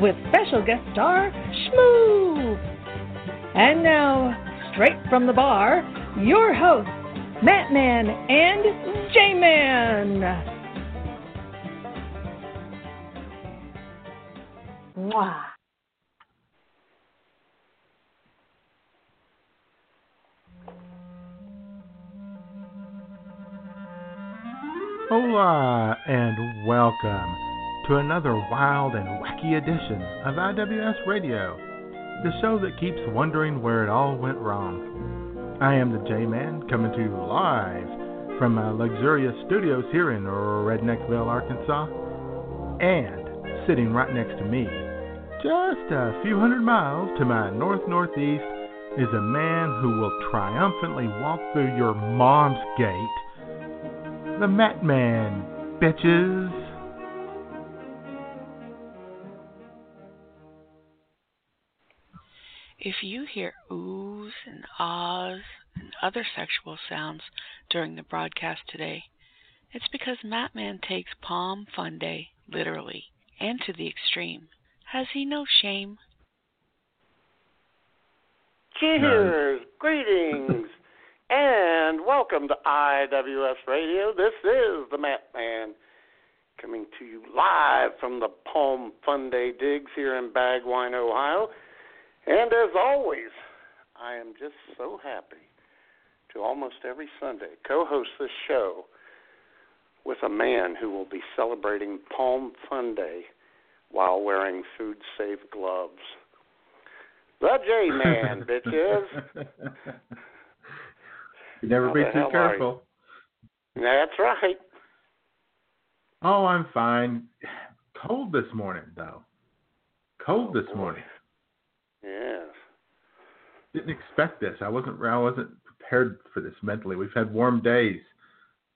with special guest star Shmoo. And now, straight from the bar, your hosts, Matt Man and J Man. Mwah. Hola and welcome to another wild and wacky edition of IWS Radio, the show that keeps wondering where it all went wrong. I am the J Man coming to you live from my luxurious studios here in Redneckville, Arkansas, and sitting right next to me, just a few hundred miles to my north northeast, is a man who will triumphantly walk through your mom's gate the Mat Man, bitches. If you hear oohs and ahs and other sexual sounds during the broadcast today, it's because Matman takes Palm Fun Day literally and to the extreme. Has he no shame? Cheers, greetings, and welcome to IWS Radio. This is the Matt Man coming to you live from the Palm Fun Day Digs here in Bagwine, Ohio. And as always, I am just so happy to almost every Sunday co host this show with a man who will be celebrating Palm Fun Day while wearing food safe gloves. The J Man, bitches. You never How be too careful. That's right. Oh, I'm fine. Cold this morning, though. Cold this oh, boy. morning. Yes. Didn't expect this. I wasn't. I wasn't prepared for this mentally. We've had warm days,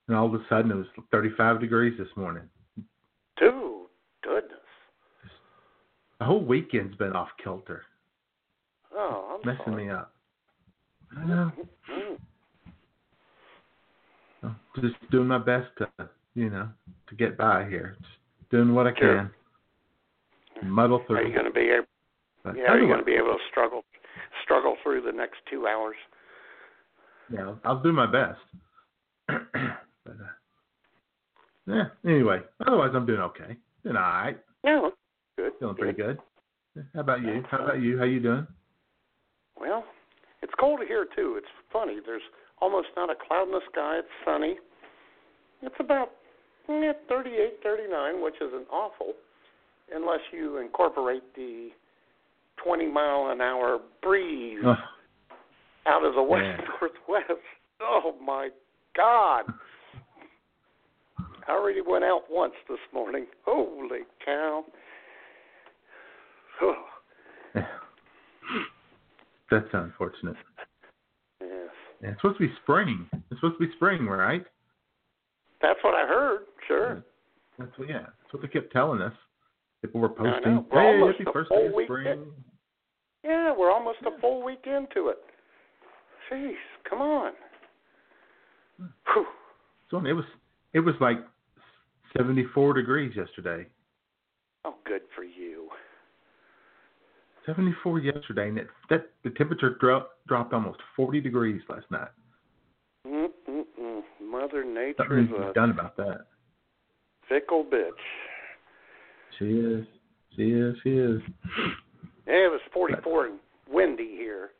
and all of a sudden it was 35 degrees this morning. Dude, goodness. The whole weekend's been off kilter, Oh, I'm messing sorry. me up. I know. Mm. I'm just doing my best to, you know, to get by here. Just doing what I Sure. can. Muddle through. Are you going to be able? But Yeah, are you going to be able to struggle, struggle through the next two hours? Yeah, I'll do my best. but uh, yeah. Anyway, otherwise I'm doing okay. Doing all right. No, good. Feeling pretty good. How about you? How about you? How you doing? Well, it's cold here too. It's funny. There's almost not a cloud in the sky. It's sunny. It's about eh, 38, 39, which isn't awful, unless you incorporate the 20 mile an hour breeze out of the west Yeah. northwest. Oh my God! I already went out once this morning. Holy cow! Oh, That's unfortunate. yes, Yeah, it's supposed to be spring. It's supposed to be spring, right? that's what I heard. Sure. That's what, yeah. That's what they kept telling us. People were I posting, know. We're "Hey, almost happy first day of spring." in. Yeah, we're almost a full week into it. Jeez, come on. Whew. So it was it was like 74 degrees yesterday. Oh, good for you. 74 yesterday, and it, that the temperature dropped dropped almost 40 degrees last night. Mm-mm-mm. Mother Nature Something is a done about that. fickle bitch. She is. She is. She is. Yeah, it was 44 and windy here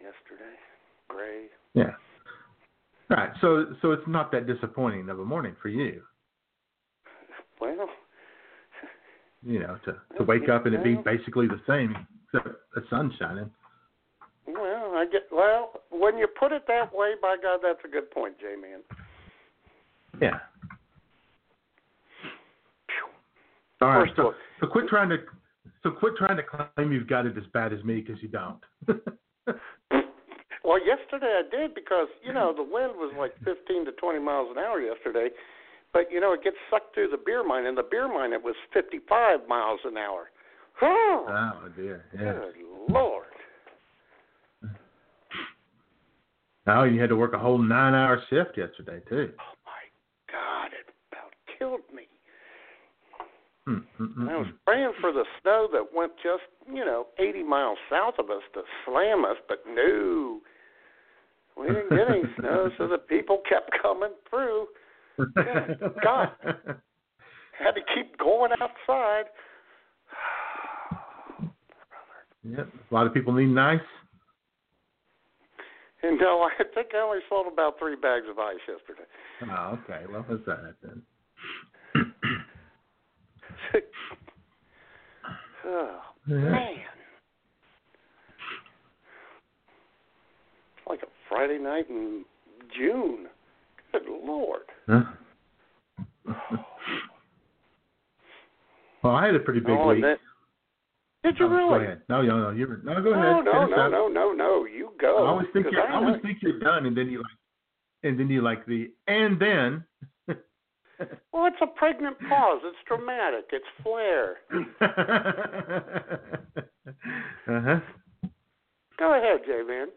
yesterday. Gray. Yeah. Right. So so it's not that disappointing of a morning for you. Well, You know, to to wake up and it be basically the same except the sun's shining. well, I get well. When you put it that way, by God, that's a good point, J man. Yeah. All right. First So, so quit trying to so So quit trying to claim you've got it as bad as me because you don't. well, yesterday I did because you know the wind was like 15 to 20 miles an hour yesterday, but you know it gets sucked through the beer mine, and the beer mine it was 55 miles an hour. Oh, oh dear, yeah. Good lord. Oh, you had to work a whole nine-hour shift yesterday too. Oh my God, it about killed me. Mm-mm-mm. I was mm. praying for the snow that went just, you know, 80 miles south of us to slam us, but no. We didn't get any snow, so the people kept coming through. God. Had to keep going outside. Yep. A lot of people need ice. And no, I think I only sold about three bags of ice yesterday. Oh, okay. Well, all right then. Oh, man. It's like a Friday night in June. Good Lord. Huh? well, I had a pretty big oh, week. did you Oh, really? Go ahead. No, no, no. You're no. Go ahead. no, Finish no, up. no, no, no. You go. I always think you're. I I always think you're done, and then you like, and then you like the and then. Well, it's a pregnant pause. It's dramatic. It's flair. uh huh. Go ahead, J Man.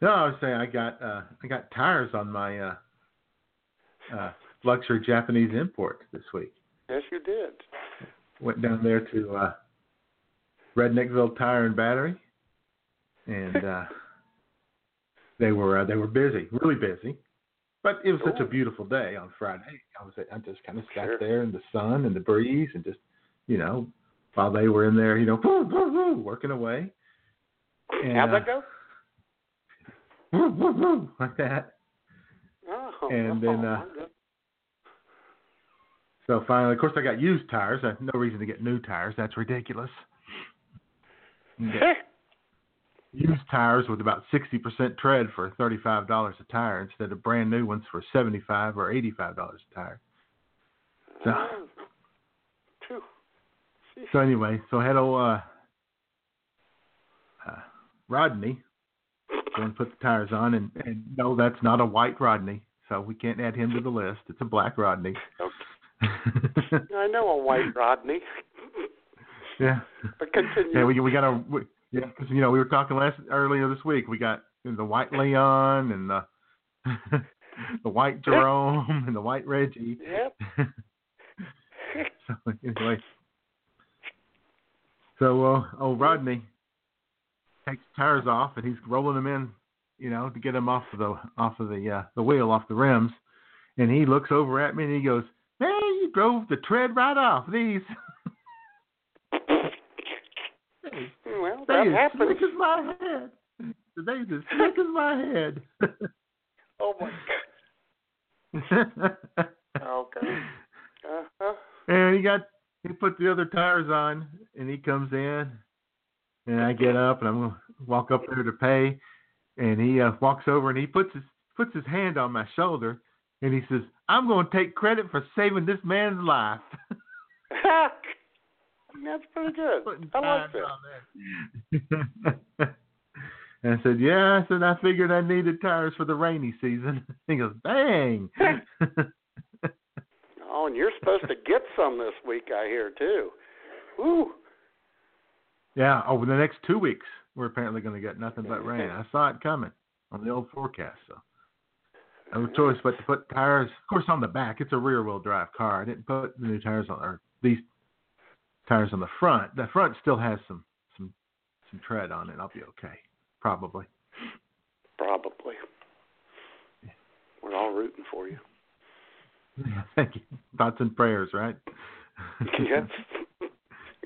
No, I was saying I got uh I got tires on my uh uh luxury Japanese import this week. Yes, you did. Went down there to uh Redneckville Tire and Battery, and uh they were uh, they were busy, really busy. But it was such a beautiful day on Friday. I was I just kind of sat Sure. there in the sun and the breeze and just you know while they were in there, you know, woo, woo, woo, working away. And, How'd uh, that go? woo, woo, woo, like that. Oh, and then, uh, So finally, of course, I got used tires. I have no reason to get new tires. That's ridiculous. Used tires with about 60% tread for $35 a tire instead of brand new ones for 75 or $85 a tire. So, so anyway, so I had old uh, uh, Rodney go and put the tires on, and, and no, that's not a white Rodney, so we can't add him to the list. It's a black Rodney. I know a white Rodney, yeah. but continue. Yeah, we we got a we, yeah, because you know we were talking last earlier this week. We got the white Leon and the the white Jerome and the white Reggie. Yep. so anyway, so uh, old Rodney takes the tires off and he's rolling them in, you know, to get them off of the off of the uh, the wheel off the rims, and he looks over at me and he goes, "Hey, you drove the tread right off these." Hey, They as slick as my head. They as slick as my head. Oh my God. Okay. Uh-huh. and he got he put the other tires on and he comes in and I get up and I'm gonna walk up there to pay and he uh, walks over and he puts his puts his hand on my shoulder and he says, I'm gonna take credit for saving this man's life. That's pretty good. I like that. and I said, Yeah, I said I figured I needed tires for the rainy season. He goes, Bang Oh, and you're supposed to get some this week, I hear too. Woo. Yeah, over the next two weeks, we're apparently going to get nothing but rain. I saw it coming on the old forecast, so no choice but to put tires. Of course, on the back, it's a rear-wheel drive car. I didn't put the new tires on, or these tires on the front. The front still has some some some tread on it. I'll be okay, probably. Probably. We're all rooting for you. Yeah, thank you. Thoughts and prayers, right? yes.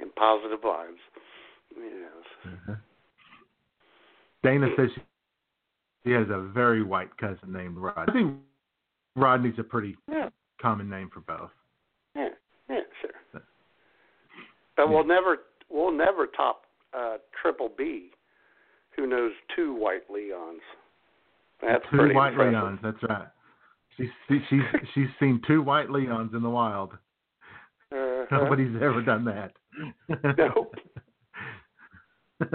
And positive vibes. Yes. Uh-huh. Dana says she, she has a very white cousin named Rod. I think Rodney's a pretty Yeah. common name for both. Yeah. Yeah. Sure. But we'll never we'll never top uh, Triple B, who knows two white Leons. That's two pretty white impressive. Leons. That's right. She's she's she's seen two white Leons in the wild. Uh-huh. Nobody's ever done that. Nope.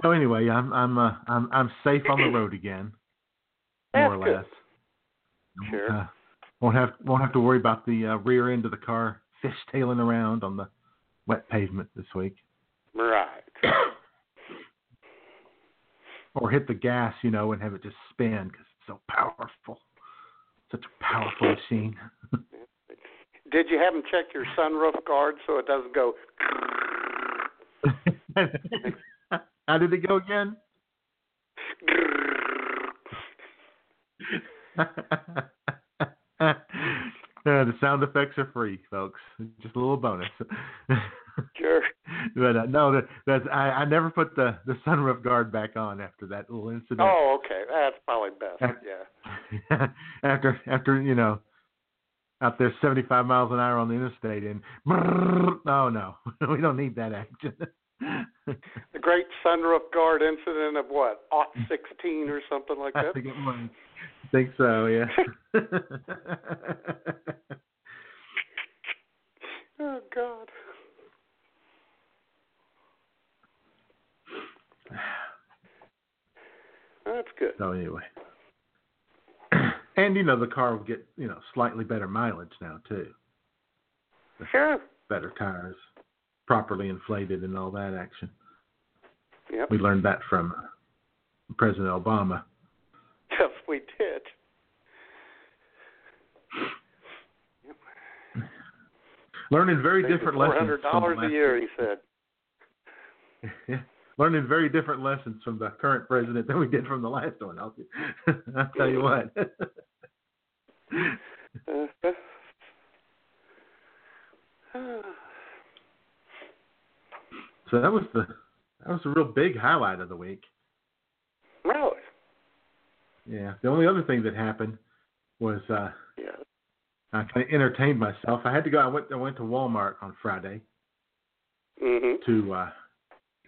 so anyway, I'm I'm uh, I'm I'm safe on the road again, more or That's good. less. Sure. Uh, won't have won't have to worry about the uh, rear end of the car fishtailing around on the wet pavement this week, Right. or hit the gas, you know, and have it just spin because it's so powerful. Such a powerful machine. Did you have them check your sunroof guard so it doesn't go? How did it go again? uh, the sound effects are free, folks. Just a little bonus. Sure. but uh, no, that, that's I, I never put the the sunroof guard back on after that little incident. Oh, okay. That's probably best. Yeah. after after you know, out there 75 miles an hour on the interstate, and oh no, we don't need that action. The great sunroof guard incident of what? Aught 16 or something like I that? think it was. Think so, yeah. Oh, God. That's good. so anyway, and you know the car will get you know slightly better mileage now too, Sure. better tires, properly inflated, and all that action. Yep. We learned that from President Obama. We did. Learning very Saving different lessons. $400 from the a year, he said. Yeah. Learning very different lessons from the current president than we did from the last one. I'll, I'll tell you what. So that was the that was a real big highlight of the week. really? Yeah. The only other thing that happened was uh Yeah. I kind of entertained myself. I had to go. I went. I went to Walmart on Friday hmm to uh,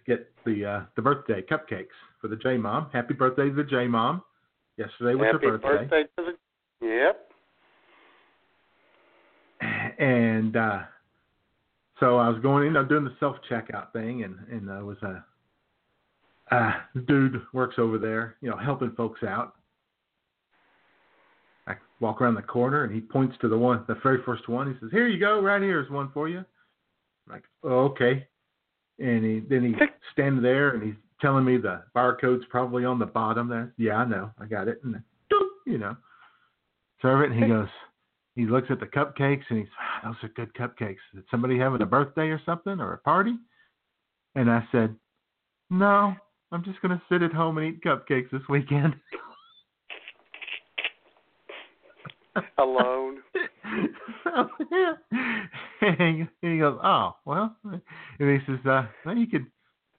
get the uh, the birthday cupcakes for the J Mom. Happy birthday to the J Mom. Yesterday was Happy her birthday, to the. Yep. and uh, so I was going in. I'm doing the self checkout thing, and and there was a uh, dude works over there, you know, helping folks out. I walk around the corner, and he points to the one, the very first one. He says, "Here you go, right here is one for you." I'm like, oh, okay. And he then he standing there, and he's telling me the barcode's probably on the bottom there. Yeah, I know, I got it. And then, you know, serve it, and he goes. He looks at the cupcakes and he's, ah, "Those are good cupcakes. Is somebody having a birthday or something or a party?" And I said, "No, I'm just going to sit at home and eat cupcakes this weekend." Alone. and he goes, "Oh, well," and he says, uh, "Well, you could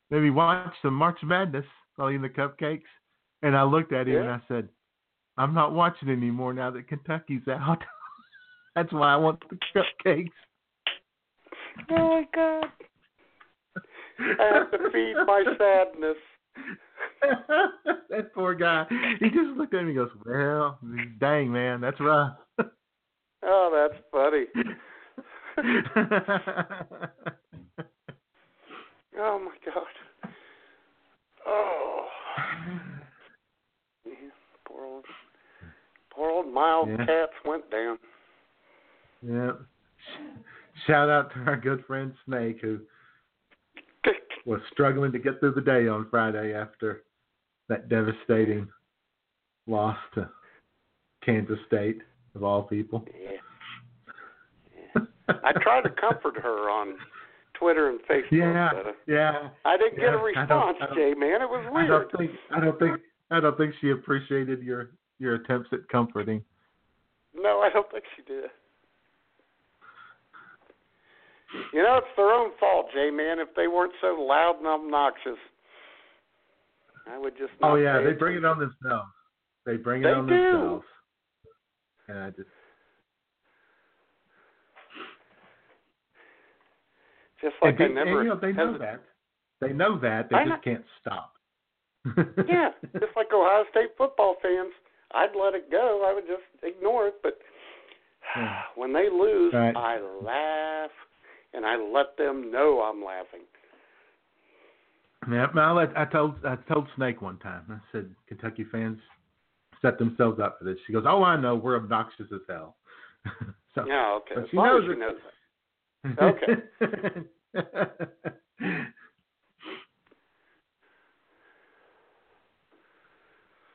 maybe watch some March Madness while eating the cupcakes." And I looked at him and I said, "I'm not watching anymore now that Kentucky's out. That's why I want the cupcakes." Oh my God. I have to feed my sadness. that poor guy. He just looked at me and goes, Well, dang man, that's rough. Oh, that's funny. Oh my God. Oh. Yeah, poor old, poor old mild Yeah. cats went down. yeah. Shout out to our good friend Snake who was struggling to get through the day on Friday after that devastating loss to Kansas State of all people. Yeah. I tried to comfort her on Twitter and Facebook. Yeah, But, uh, yeah. I didn't get a Yeah, I don't- response, Jay. Man, it was weird. I don't think I don't think I don't think she appreciated your your attempts at comforting. No, I don't think she did. You know, it's their own fault, Jay. Man, if they weren't so loud and obnoxious, I would just. Oh yeah, they bring it on themselves. They bring it They on do. themselves. And I just Just like and I they, never. and, you know, they know that. They know that. They I just can't stop. Yeah, just like Ohio State football fans, I'd let it go. I would just ignore it. But when they lose, Right. I laugh and I let them know I'm laughing. Yeah, I, let, I told I told Snake one time. I said Kentucky fans set themselves up for this. She goes, "Oh, I know. We're obnoxious as hell." so, Yeah, okay. As she knows she it. knows that. Okay.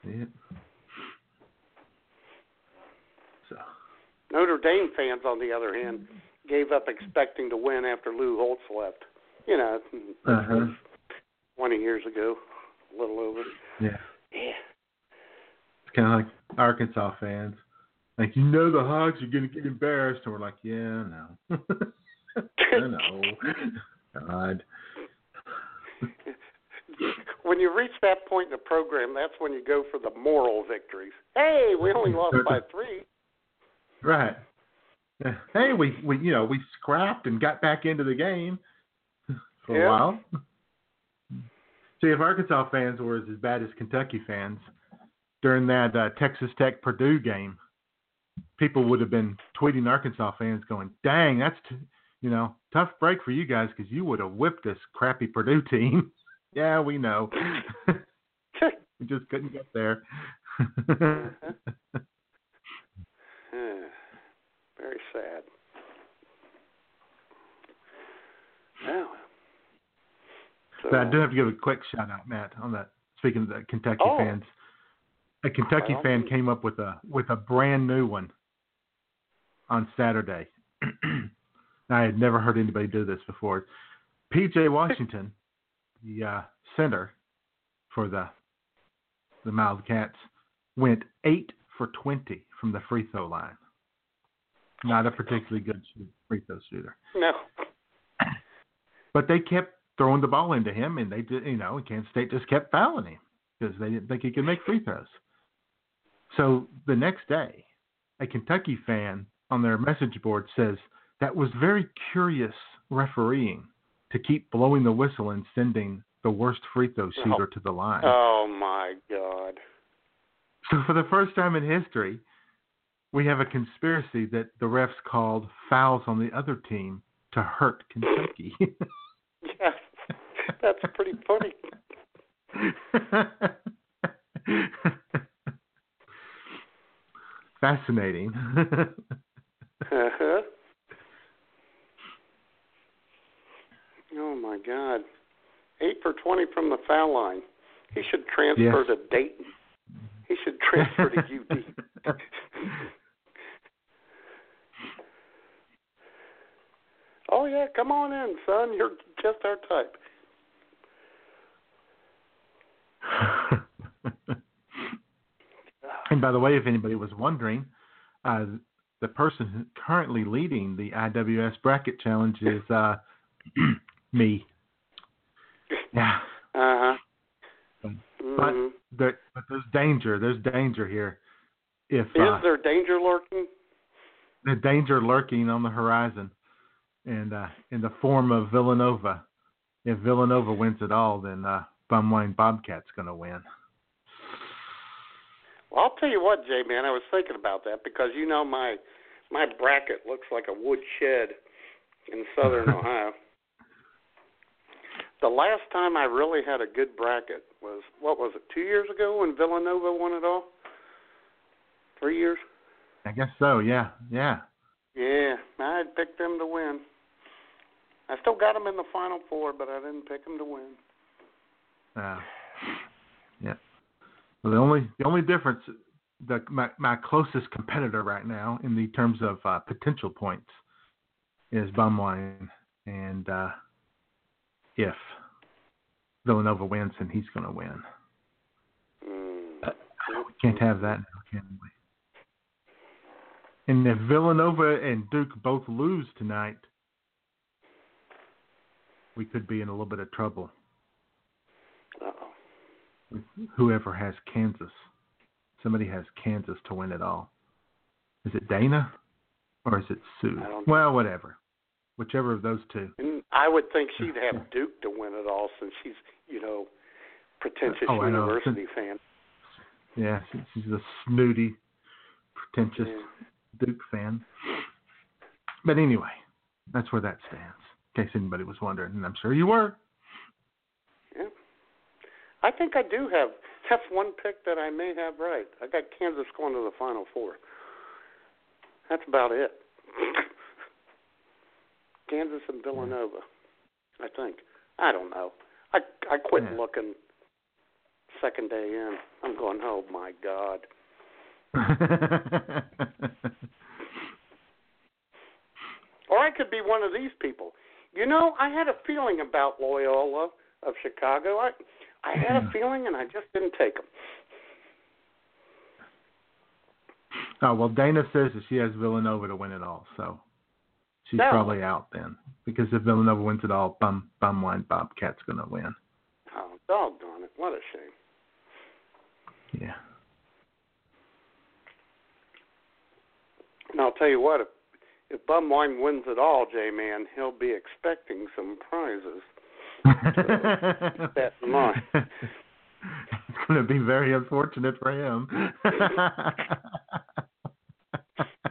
yeah. So. Notre Dame fans, on the other hand, gave up expecting to win after Lou Holtz left. You know, Uh-huh. 20 years ago, a little over. Yeah. Yeah. It's kind of like Arkansas fans. Like, you know, the Hogs are going to get embarrassed. And we're like, yeah, I know. I know. God. When you reach that point in the program, that's when you go for the moral victories. Hey, we only lost by three. Right. Hey, we, we, you know, we scrapped and got back into the game for Yeah. a while. See, if Arkansas fans were as bad as Kentucky fans during that uh, Texas Tech Purdue game, people would have been tweeting Arkansas fans going, "Dang, that's t- you know tough break for you guys because you would have whipped this crappy Purdue team." yeah, we know. we just couldn't get there. Sad. Yeah. So, But I do have to give a quick shout out, Matt, on that. Speaking of the Kentucky Oh. fans, a Kentucky fan came up with a with a brand new one on Saturday. I had never heard anybody do this before. P.J. Washington, the uh, center for the the Wildcats, went eight for twenty from the free throw line. Not a particularly good free throw shooter no. but they kept throwing the ball into him, and they did, you know, Kansas State just kept fouling him because they didn't think he could make free throws. So the next day, a Kentucky fan on their message board says that was very curious refereeing to keep blowing the whistle and sending the worst free throw shooter oh. to the line. Oh my God. So for the first time in history, we have a conspiracy that the refs called fouls on the other team to hurt Kentucky. Yes. That's pretty funny. Fascinating. Uh-huh. Oh my God. Eight for twenty from the foul line. He should transfer Yes. to Dayton. He should transfer to UD. oh yeah, come on in, son. You're just our type. and by the way, if anybody was wondering, uh, the person currently leading the IWS bracket challenge is uh, me. Yeah, Uh huh. But Mhm. there, but there's danger. There's danger here. If Is uh, there danger lurking? the danger lurking on the horizon, and uh, in the form of Villanova. If Villanova wins it all, then uh, Bumwine Bobcats going to win. Well, I'll tell you what, Jay, man. I was thinking about that because you know my my bracket looks like a woodshed in southern Ohio. The last time I really had a good bracket was what was it? Two years ago when Villanova won it all. Three years. I guess so. Yeah, yeah. Yeah, I had picked them to win. I still got them in the final four, but I didn't pick them to win. Uh, yeah. Well, the only the only difference, the my my closest competitor right now in the terms of uh, potential points is Bumwine, and uh, if Villanova wins, then he's going to win. Mm. We can't have that now, can we? And if Villanova and Duke both lose tonight, we could be in a little bit of trouble. Uh-oh. whoever has Kansas. Somebody has Kansas to win it all. Is it Dana or is it Sue? Well, whatever. Whichever of those two. And I would think she'd have Duke to win it all since she's, you know, pretentious Oh, university fan. Yeah, she's a snooty, pretentious. Yeah. Duke fan. But anyway, that's where that stands. In case anybody was wondering, and I'm sure you were. Yeah. I think I do have. That's one pick that I may have right. I got Kansas going to the Final Four. That's about it. Kansas and Villanova, I think. I don't know. I I quit Yeah. looking second day in. I'm going, oh my god. Or I could be one of these people. You know, I had a feeling about Loyola of Chicago. I I had a mm-hmm. feeling, and I just didn't take them. oh well, Dana says that she has Villanova to win it all, so she's No. probably out then. Because if Villanova wins it all, bum bumwine Bobcat's gonna win. Oh, doggone it! What a shame. Yeah. And I'll tell you what, if, if Bumwine wins it all, J Man, he'll be expecting some prizes. that in mind. It's going to be very unfortunate for him.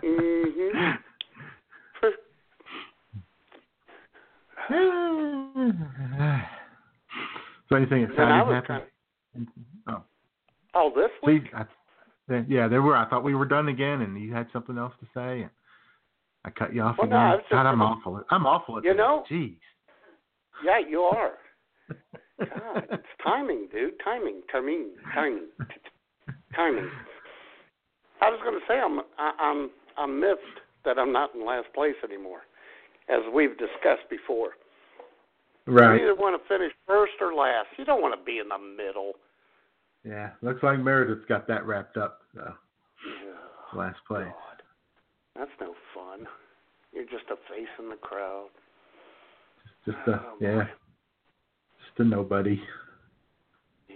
mm-hmm. so anything exciting happened? kind Oh, of, oh, this please. week? I, yeah, there were. I thought we were done again, and you had something else to say. I cut you off Well, again. No, God, I'm awful. at- I'm awful at You this. know- Jeez. Yeah, you are. God, it's timing, dude. Timing, timing, timing, timing. I was going to say I'm I, I'm I'm miffed that I'm not in last place anymore, as we've discussed before. Right. You either want to finish first or last. You don't want to be in the middle. Yeah. Looks like Meredith's got that wrapped up. So Ugh, last place. God, that's no fun. You're just a face in the crowd. Just a Oh, boy. yeah. Just a nobody. Yeah.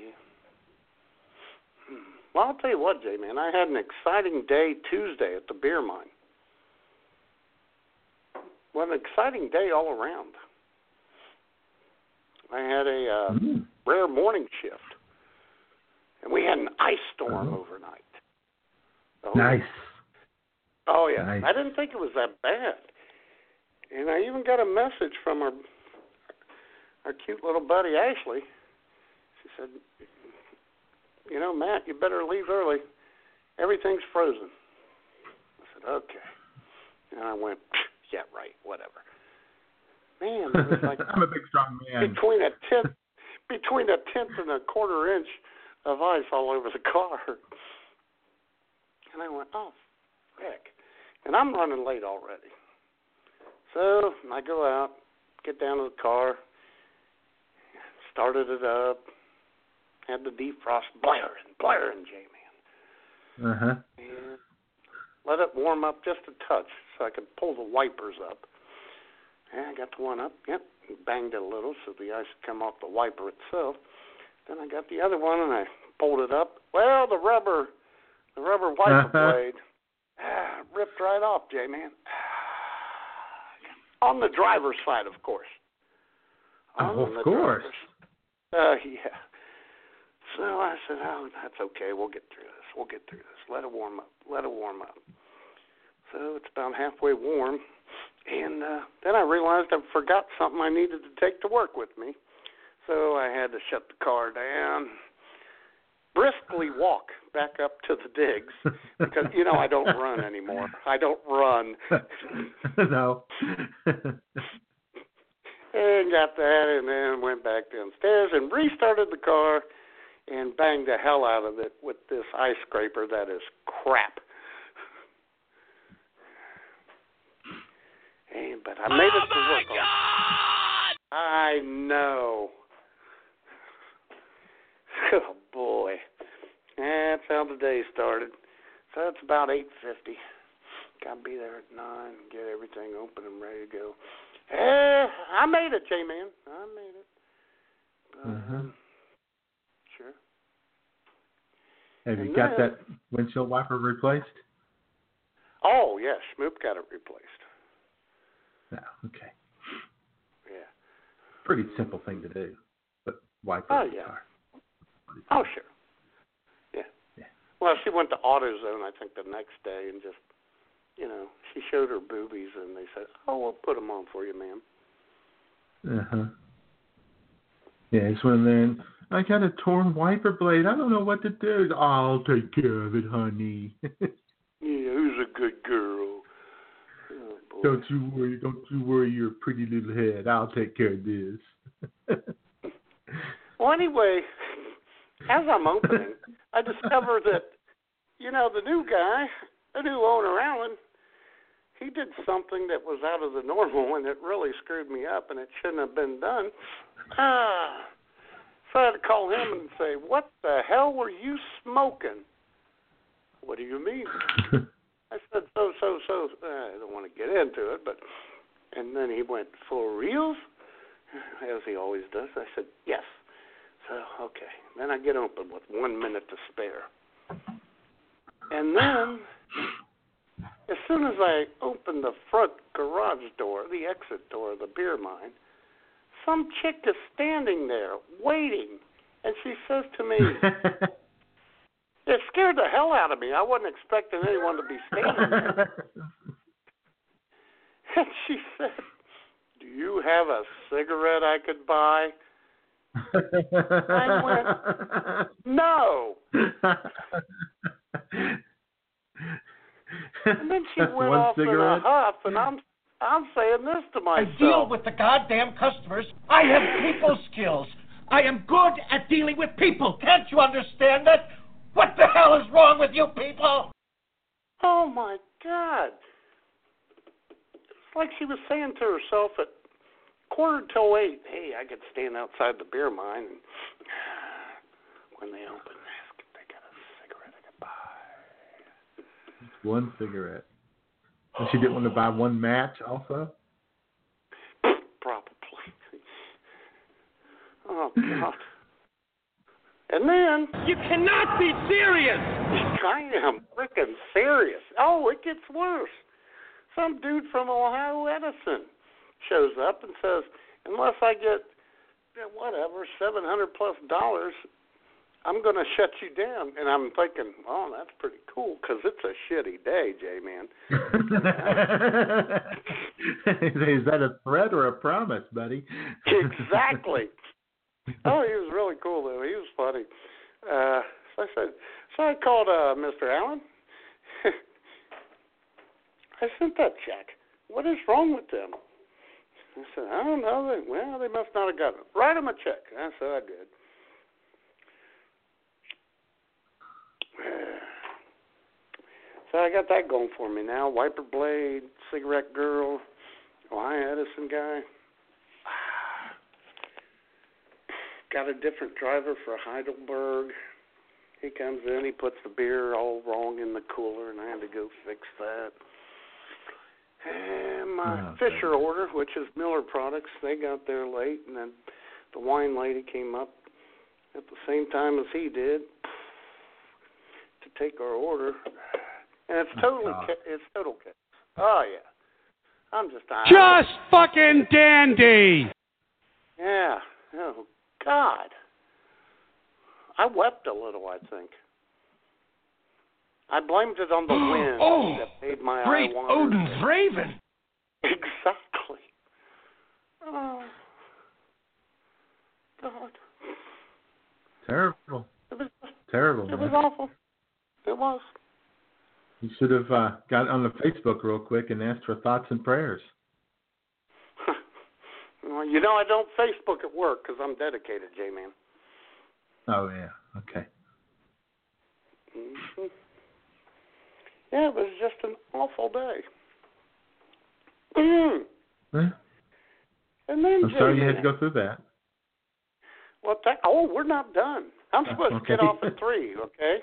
Well, I'll tell you what, Jay, man. I had an exciting day Tuesday at the beer mine. Well, an exciting day all around. I had a uh, Mm. rare morning shift, and we had an ice storm Oh. overnight. Nice. Oh yeah, Nice. I didn't think it was that bad, and I even got a message from our our cute little buddy Ashley. She said, "You know, Matt, you better leave early. Everything's frozen." I said, "Okay," and I went, "Yeah, right, whatever." Man, it was like I'm a big strong man. between a tenth between a tenth and a quarter inch of ice all over the car. And I went, Oh frick. And I'm running late already. So I go out, get down to the car, started it up, had the defrost blaring, blaring J man. Uh huh. And let it warm up just a touch so I could pull the wipers up. And I got the one up, yep, banged it a little so the ice would come off the wiper itself. Then I got the other one and I pulled it up. Well, the rubber, the rubber wiper Uh-huh. blade ah, ripped right off, J man. On the driver's side, of course. On Oh, of the course. Uh, yeah. So I said, "Oh, that's okay. We'll get through this. We'll get through this. Let it warm up. Let it warm up." So it's about halfway warm, and uh, then I realized I forgot something I needed to take to work with me. So I had to shut the car down, briskly walk back up to the digs because you know I don't run anymore. I don't run. no. and got that, and then went back downstairs and restarted the car and banged the hell out of it with this ice scraper that is crap. And, but I made it to work. on it. Oh, I know. Oh boy, that's how the day started. So it's about eight fifty. Gotta be there at nine. Get everything open and ready to go. Eh, I made it, J man. I made it. But, Mhm. um, Sure. Have you And got then- that windshield wiper replaced? Oh yeah, Schmoop got it replaced. No. Okay. Yeah. Pretty simple thing to do, but wiper Oh, the yeah. car. Oh sure. Well, she went to AutoZone, I think, the next day and just you know, she showed her boobies, and they said, "Oh, we'll put them on for you, ma'am." Uh huh. Yeah, it's when then I got a torn wiper blade. I don't know what to do. I'll take care of it, honey. yeah, who's a good girl? Oh, don't you worry. Don't you worry your pretty little head. I'll take care of this. well, anyway, as I'm opening, I discovered that you know the new guy, the new owner, Alan. He did something that was out of the normal, and it really screwed me up, and it shouldn't have been done. Ah. So I had to call him and say, "What the hell were you smoking?" What do you mean? I said, "So, so, so." I don't want to get into it, but and then he went, "For reals?" As he always does. I said, "Yes." So okay. Then I get open with one minute to spare, and then as soon as I open the front garage door, the exit door of the beer mine some chick is standing there waiting, and she says to me, "It scared the hell out of me. I wasn't expecting anyone to be standing there." and she said, "Do you have a cigarette I could buy?" I went, "No." and then she went One off cigarette? in a huff, and I'm I'm saying this to myself. I deal with the goddamn customers. I have people skills. I am good at dealing with people. Can't you understand that? What the hell is wrong with you people? Oh my God! It's like she was saying to herself at quarter till eight, "Hey, I could stand outside the beer mine, and when they open, ask if they got a cigarette I could buy." one cigarette. And she didn't want to buy one match also? Probably. Oh God. And then You cannot be serious. I am freaking serious. Oh, it gets worse. Some dude from Ohio Edison shows up and says, "Unless I get whatever seven hundred plus dollars, I'm going to shut you down." And I'm thinking, "Oh, that's pretty cool because it's a shitty day, J man." Is that a threat or a promise, buddy? exactly. Oh, he was really cool though. He was funny. Uh, so I said, so I called uh, Mr. Allen. I sent that check. What is wrong with them? I said, I don't know. They, well, they must not have gotten it. Write them a check. I said, I did. So I got that going for me now. Wiper blade, cigarette girl, Ohio Edison guy. Got a different driver for Heidelberg. He comes in, he puts the beer all wrong in the cooler, and I had to go fix that. And my Oh, Fisher goodness. order, which is Miller Products, they got there late, and then the wine lady came up at the same time as he did to take our order. And it's Oh, totally, God. ca- it's total chaos. Oh yeah, I'm just I- Just fucking dandy. Yeah. Oh God. I wept a little. I think. I blamed it on the wind Oh, that made my Great eye water. Odin's Raven. Exactly. Oh. God. Terrible. It was. Terrible. It was awful. It was. You should have uh, got on the Facebook real quick and asked for thoughts and prayers. well, you know, I don't Facebook at work because I'm dedicated, J-man. Oh yeah. Okay. hmm Yeah, it was just an awful day. Mm. And then I'm sorry you had to go through that. Well, th- oh, we're not done. I'm Oh, supposed to get off at three. Okay,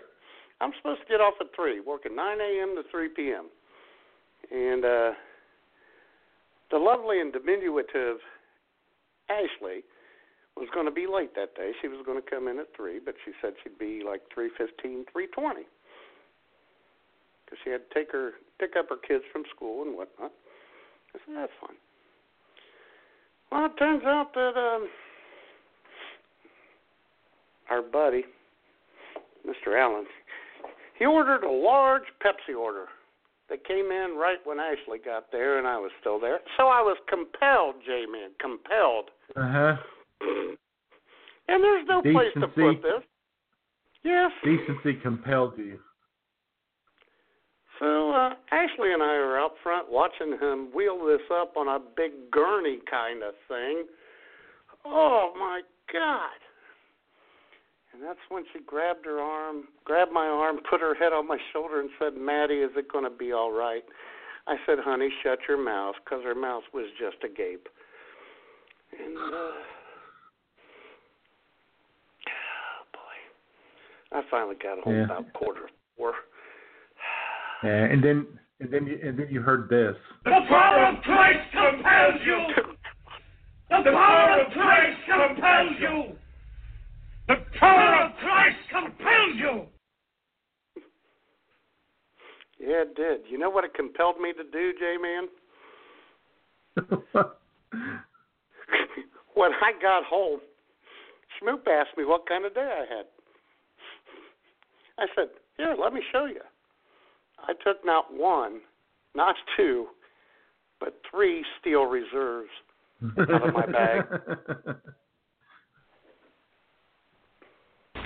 I'm supposed to get off at three, working nine a.m. to three p.m. And uh, the lovely and diminutive Ashley was going to be late that day. She was going to come in at three, but she said she'd be like three fifteen, three twenty, because she had to take her pick up her kids from school and whatnot. I said that's fine. Well, it turns out that um, our buddy, Mr. Allen, he ordered a large Pepsi order They came in right when Ashley got there, and I was still there. So I was compelled, J-Man, compelled. Uh huh. And there's no place to put this. Yes. Decency compelled you. So uh, Ashley and I were out front watching him wheel this up on a big gurney kind of thing. Oh my God! And that's when she grabbed her arm, grabbed my arm, put her head on my shoulder, and said, "Maddie, is it going to be all right?" I said, "Honey, shut your mouth," because her mouth was just agape. And uh, oh boy, I finally got home Yeah. about quarter four. Yeah, and then and then you and then you heard this. The power of Christ compels you! The power of Christ compels you! The power of Christ compels you! Yeah, it did. You know what it compelled me to do, J Man? when I got home, Schmoop asked me what kind of day I had. I said, Here, let me show you. I took not one, not two, but three steel reserves out of my bag.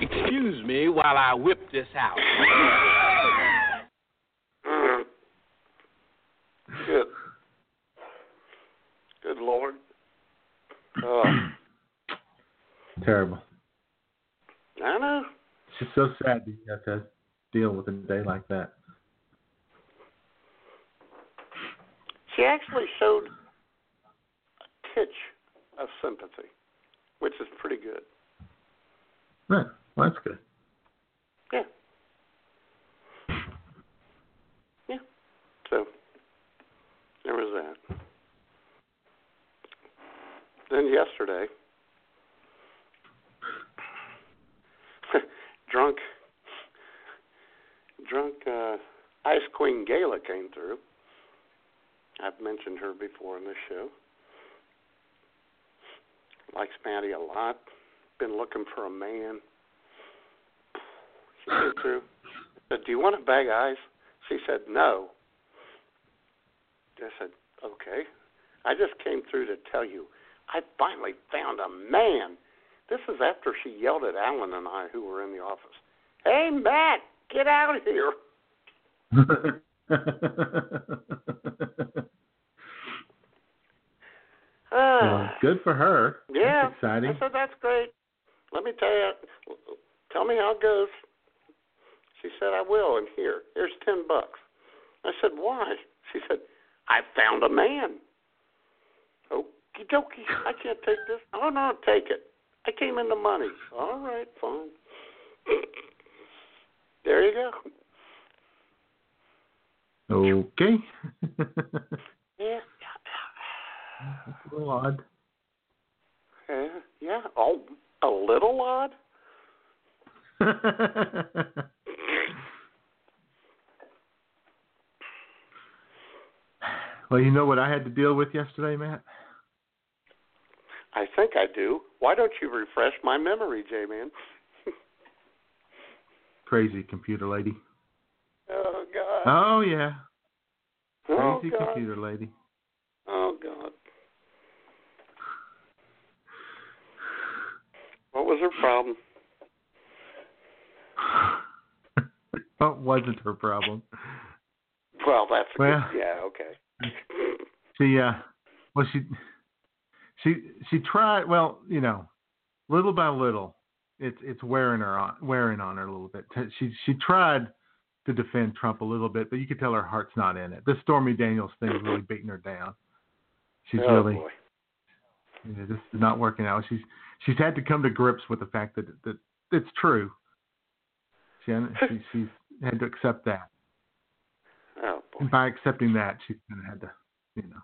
Excuse me while I whip this out. Good. Good Lord. Oh, Terrible. I know. It's just so sad that you have to deal with a day like that. She actually showed a titch of sympathy, which is pretty good. Yeah, well, that's good. Yeah. Yeah. So there was that. Then yesterday, drunk, drunk uh, Ice Queen Gala came through. I've mentioned her before in this show. Likes Maddie a lot. Been looking for a man. She came through. Said, "Do you want a bag of ice?" She said, "No." I said, "Okay." I just came through to tell you, I finally found a man. This is after she yelled at Alan and I, who were in the office. Hey, Matt, get out of here! well, Ah. good for her. Yeah, That's exciting. I said that's great. Let me tell you, tell me how it goes. She said I will, and here, here's ten bucks. I said why? She said I found a man. Okie dokie, I can't take this. Oh no, take it. I came in the money. All right, fine. there you go. Okay. Yeah, That's a little odd. yeah, yeah. Oh, a little odd. well, you know what I had to deal with yesterday, Matt? I think I do. Why don't you refresh my memory, J-Man? Crazy computer lady. Oh God. Oh yeah, oh crazy God. computer lady. Oh God. What was her problem? what wasn't her problem? Well, that's Well- good. Yeah. Okay. She uh, well she she she tried. Well, you know, little by little, it's it's wearing her on wearing on her a little bit. She she tried to defend Trump a little bit, but you could tell her heart's not in it. This Stormy Daniels thing is really beating her down. She's oh really boy. you know, this is not working out. She's she's had to come to grips with the fact that that it's true. She she she's had to accept that. Oh boy. And by accepting that, she's kind of had to, you know,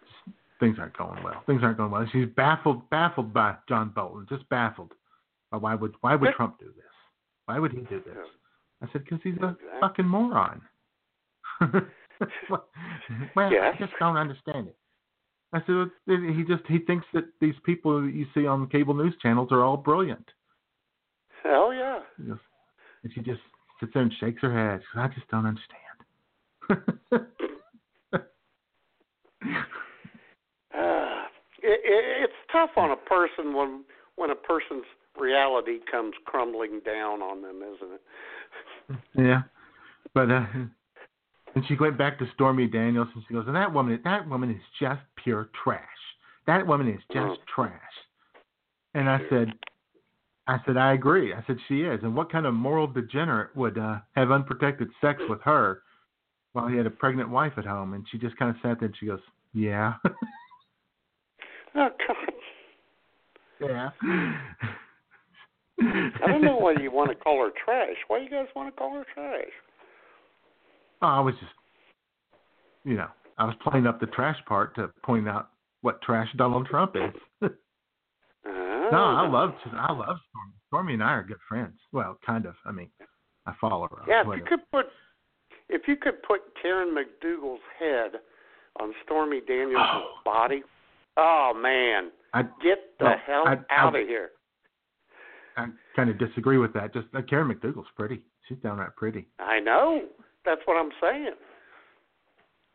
just, things aren't going well. Things aren't going well. She's baffled, baffled by John Bolton, just baffled. By why would why would Trump do this? Why would he do this? Oh, I said because he's a Exactly. fucking moron. well, Yes. I just don't understand it. I said he just he thinks that these people that you see on cable news channels are all brilliant. Hell yeah. And she just sits there and shakes her head. She goes, I just don't understand. Uh, it, it, it's tough on a person when when a person's reality comes crumbling down on them, isn't it? yeah, but uh, and she went back to Stormy Daniels and she goes, and that woman, that woman is just pure trash. That woman is just Mm. trash. And I said, I said I agree. I said she is. And what kind of moral degenerate would uh, have unprotected sex with her while he had a pregnant wife at home? And she just kind of sat there and she goes, yeah, Oh God, yeah. I don't know why you want to call her trash. Why you guys want to call her trash? Oh, I was just, you know, I was playing up the trash part to point out what trash Donald Trump is. Uh, no, I love, I love Stormy. Stormy and I are good friends. Well, kind of. I mean, I follow her. Yeah, if you could put if you could put Karen McDougal's head on Stormy Daniels' Oh. body, oh man, I, get the Well, hell I- out I- of here. I kind of disagree with that. Just uh, Karen McDougal's pretty. She's downright pretty. I know. That's what I'm saying.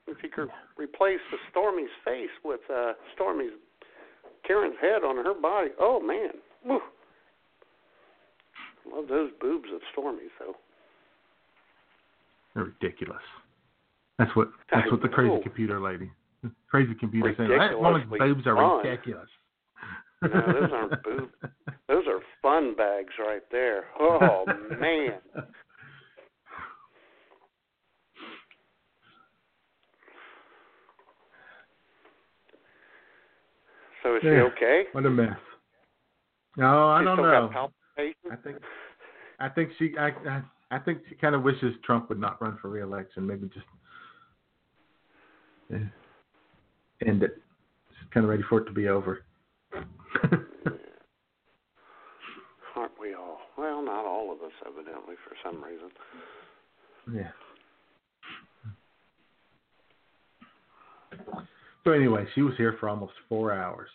If you could replace the Stormy's face with uh Stormy's Karen's head on her body, oh man. Woo. Love those boobs of Stormy though. They're ridiculous. That's what. That's I what the crazy computer lady, crazy computer saying. That woman's boobs are fun." ridiculous. No, those aren't boobs. Those are fun bags right there. Oh man. So is she okay? What a mess. No, I She don't know. I think. I think she. I. I, I think she kind of wishes Trump would not run for re-election. Maybe just eh, end it. She's kind of ready for it to be over. Aren't we all? Well, not all of us, evidently, for some reason. Yeah. So anyway, she was here for almost four hours.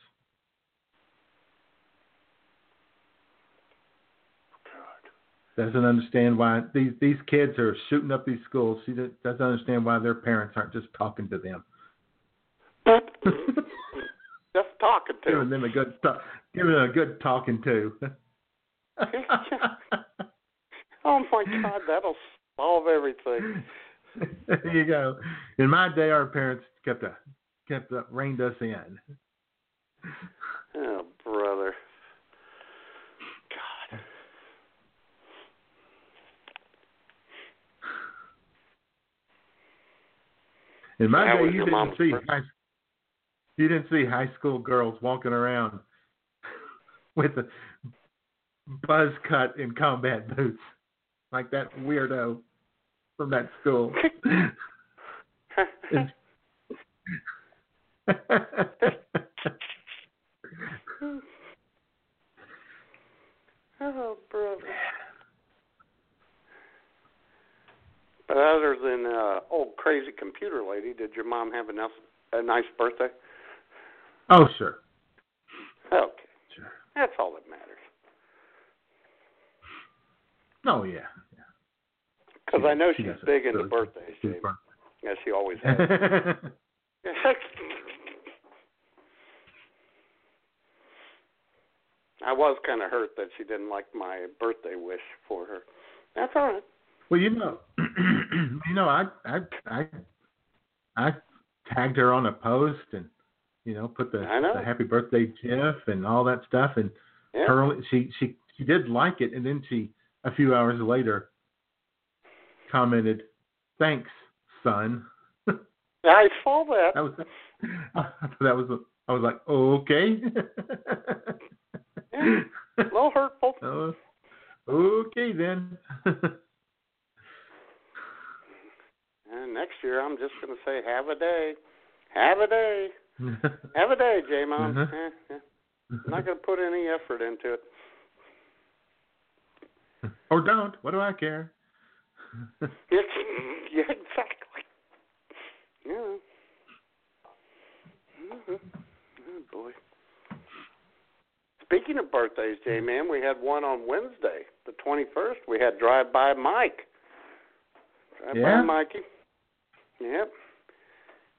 Doesn't understand why these these kids are shooting up these schools. She do- doesn't understand why their parents aren't just talking to them, Just talking to giving them a good talk, giving them a good talking to. Oh my God, that'll solve everything. there you go. In my day, our parents kept a kept a, reined us in. Oh, brother. God. In my That day, you didn't see high, you didn't see high school girls walking around with a buzz cut in combat boots like that weirdo from that school. Oh, brother. But other than uh, old crazy computer lady, did your mom have enough a nice birthday? Oh sure, Okay, sure. that's all that matters. Oh yeah. Because She- I know she she's big into really birthdays, Jamie. Yeah, she always has. I was kind of hurt that she didn't like my birthday wish for her. That's all right. well, you know, you know, I I I I tagged her on a post and you know put the, know. the happy birthday gif and all that stuff and Yeah. her she she she did like it and then she a few hours later commented thanks son I saw that. that was that was i was like okay Yeah. A little hurtful. oh, okay then And next year, I'm just going to say, have a day. Have a day. Have a day, J Mom. Mhm. Eh, eh. I'm not going to put any effort into it. or don't what do i care yeah, exactly. Yeah. hmm Oh, boy. Speaking of birthdays, J Man, we had one on Wednesday, the 21st. We had Drive By Mike. Right Yeah? by Mikey. Yep.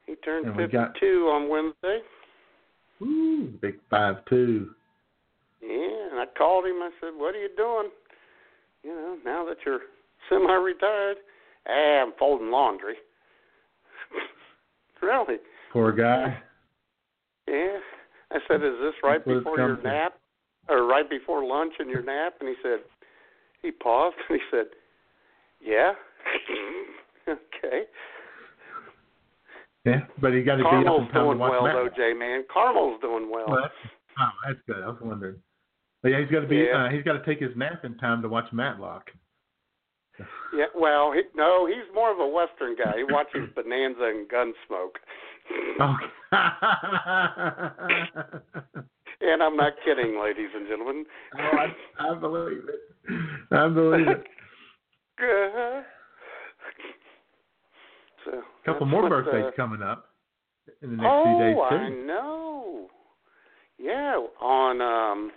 He turned And 52 got- on Wednesday. Ooh, big five two. Yeah, and I called him. I said, "What are you doing? You know, now that you're semi-retired, ah, I'm folding laundry." really? Poor guy. Yeah. I said, "Is this right That's before your nap, or right before lunch and your nap?" And he said, he paused and he said, "Yeah." okay. Yeah, but he got to be up Carmel's doing well though, J man. Carmel's doing well. Well, that's, oh, that's good. I was wondering. But yeah, he's got to be. Yeah. Uh, he's got to take his nap in time to watch Matlock. Yeah, well, he, no, he's more of a Western guy. He watches Bonanza and Gunsmoke. Oh. And I'm not kidding, ladies and gentlemen. oh, I, I believe it. I believe it. Uh-huh. So, A couple more birthdays uh, coming up in the next oh, few days too. I know. Yeah, on um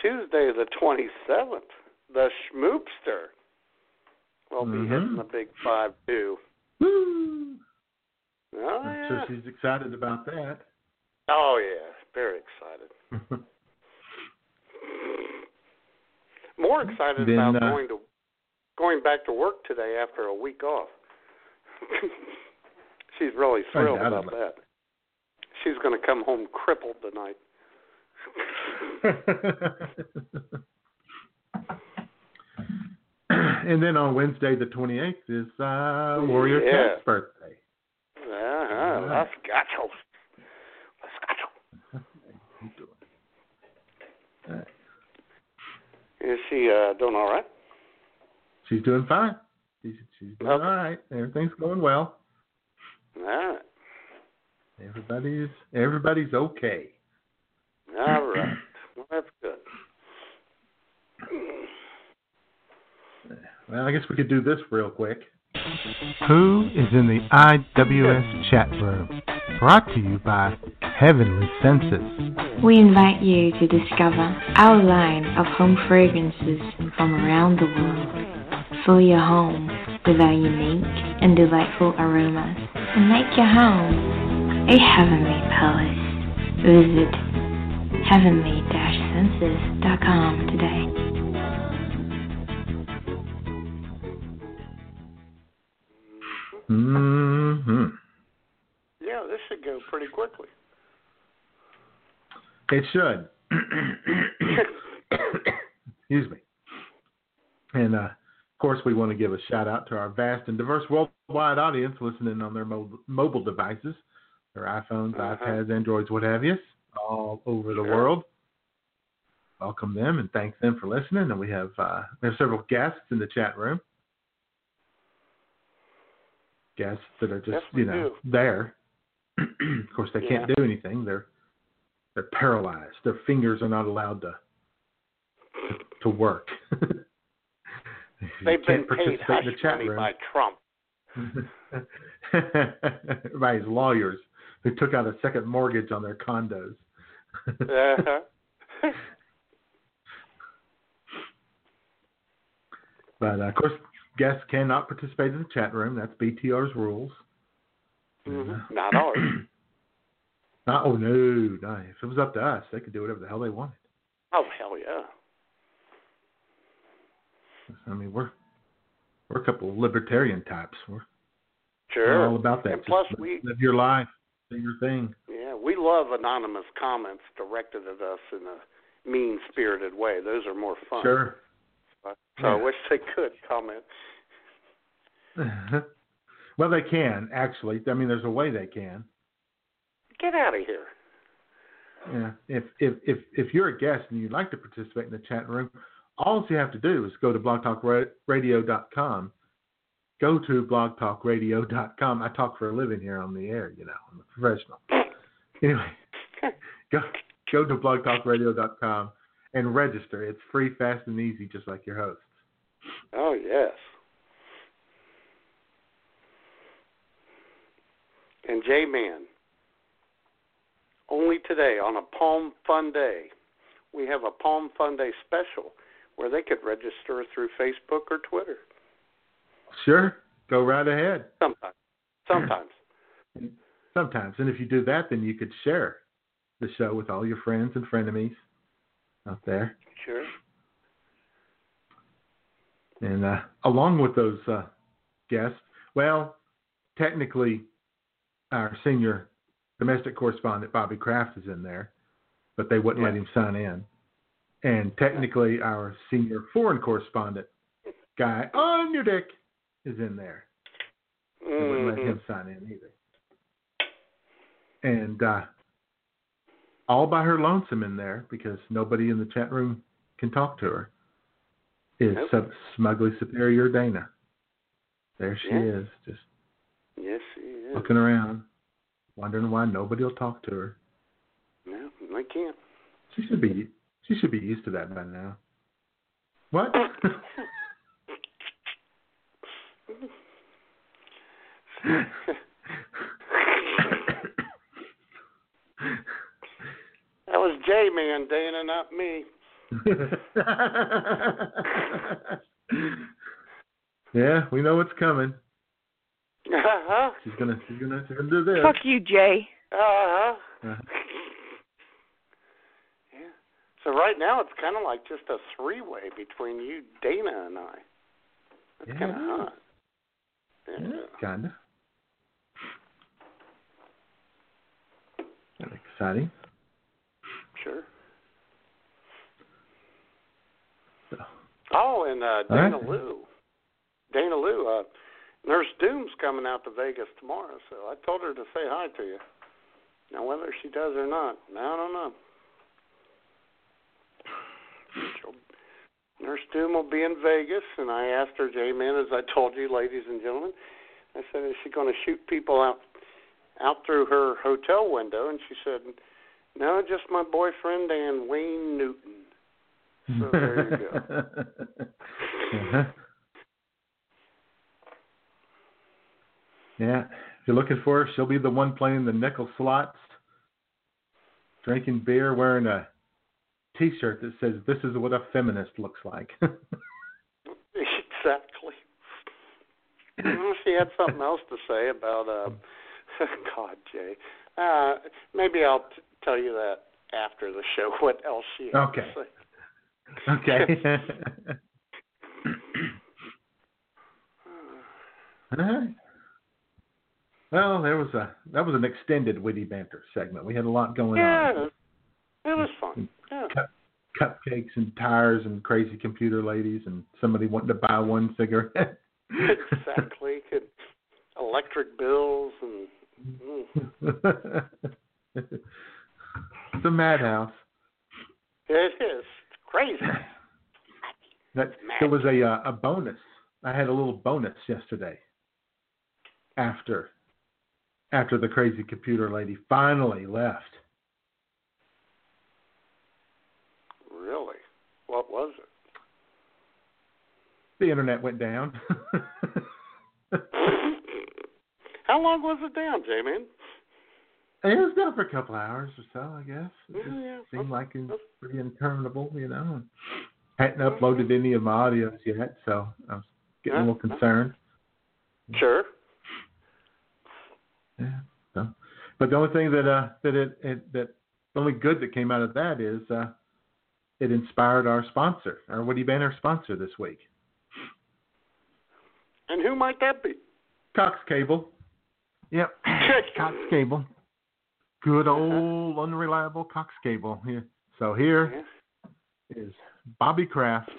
Tuesday the 27th, the Schmoopster will be Mhm. hitting the big five two. Woo! Oh I'm yeah. sure she's excited about that. Oh yeah, very excited. More excited Then, about uh, going to going back to work today after a week off. She's really thrilled about that. She's going to come home crippled tonight. and then on Wednesday the 28th is uh, Warrior Yeah. Cat's birthday. Uh-huh. Las Gachos. Las Gachos. He's doing it. All right. Is she uh, doing all right? She's doing fine. She's, she's doing Okay. all right. Everything's going well. All right. Everybody's everybody's okay. All right. Well, that's good. Well, I guess we could do this real quick. Who is in the IWS chat room? Brought to you by Heavenly Senses. We invite you to discover our line of home fragrances from around the world. Fill your home with our unique and delightful aromas and make your home a heavenly palace. Visit heavenly-senses.com today. hmm Yeah, this should go pretty quickly. It should. Excuse me. And uh, of course, we want to give a shout out to our vast and diverse worldwide audience listening on their mo- mobile devices, their iPhones, Uh-huh. iPads, Androids, what have you, all over the Sure. world. Welcome them and thank them for listening. And we have uh, we have several guests in the chat room. Guests that are just Yes, you know do. there. of course, they can't do anything. They're they're paralyzed. Their fingers are not allowed to to work. They've been can't paid participate hush in the chat money room. by Trump. by his lawyers who took out a second mortgage on their condos. Uh-huh. But uh, of course, guests cannot participate in the chat room. That's BTR's rules. Mhm. Not ours. Not, oh no, no! If it was up to us, they could do whatever the hell they wanted. Oh hell yeah. I mean, we're we're a couple of libertarian types. We're, Sure. we're all about that. And plus live- we live your life, do your thing. yeah, we love anonymous comments directed at us in a mean spirited way. Those are more fun. Sure. So I Yeah. wish they could comment. well, they can actually. I mean, there's a way they can. Get out of here. Yeah. If if if if you're a guest and you'd like to participate in the chat room, all you have to do is go to blogtalkradio.com. Go to blogtalkradio.com. I talk for a living here on the air, you know. I'm a professional. Anyway, go go to blogtalkradio.com and register. It's free, fast, and easy, just like your hosts. Oh yes. And J Man. Only today on a Palm Fun Day, we have a Palm Fun Day special where they could register through Facebook or Twitter. Sure. go right ahead. Sometimes. Sometimes. Sometimes. And if you do that, then you could share the show with all your friends and frenemies out there. Sure. And uh, along with those uh, guests, well, technically, our senior domestic correspondent Bobby Kraft is in there, but they wouldn't Yeah. let him sign in. And technically, our senior foreign correspondent guy on your dick is in there. They wouldn't let him sign in either. And uh, all by her lonesome in there because nobody in the chat room can talk to her is Nope. sub- smugly superior Dana. There she is, just Yes, she is. looking around, wondering why nobody will talk to her. No, I can't. She should be she should be used to that by now. What? That was J Man, Dana, not me. yeah, we know what's coming. Uh-huh. She's gonna she's gonna she's gonna do this. Fuck you, Jay. Uh-huh. Uh, Yeah. So right now it's kind of like just a three-way between you, Dana, and I. That's Yeah, kind of hot. Yeah. yeah, kinda. Kind exciting. Sure. So, Oh, and uh, Dana right. Lou. Dana Lou, uh, Nurse Doom's coming out to Vegas tomorrow, so I told her to say hi to you. Now, whether she does or not, I don't know. She'll, Nurse Doom will be in Vegas, and I asked her, J-Man, as I told you, ladies and gentlemen, I said, is she going to shoot people out out through her hotel window? And she said, no, just my boyfriend and Wayne Newton. So there you go. Yeah, if you're looking for her, she'll be the one playing the nickel slots, drinking beer, wearing a T-shirt that says "This is what a feminist looks like." Exactly. She had something else to say about uh God, Jay. Uh maybe I'll t- tell you that after the show what else she had Okay. to say. okay. All right. Well, there was a that was an extended witty banter segment. We had a lot going Yeah, on. it was fun. Yeah. Cup, cupcakes and tires and crazy computer ladies and somebody wanting to buy one cigarette. exactly. Electric bills and mm, it's a madhouse. it is. It's crazy. That there was a uh, a bonus. I had a little bonus yesterday. After after the crazy computer lady finally left. Really? What was it? The internet went down. How long was it down, J Man? it was down for a couple hours or so, I guess. It just Mm, yeah. seemed like it was pretty interminable, you know. Hadn't uploaded any of my audios yet, so I was getting a little concerned. Sure. Yeah. So, but the only thing that uh that it, it that the only good that came out of that is uh it inspired our sponsor, our witty banter sponsor this week, And who might that be? Cox Cable. Yep, Cox Cable. Good old unreliable Cox Cable. Here. So here is Bobby Kraft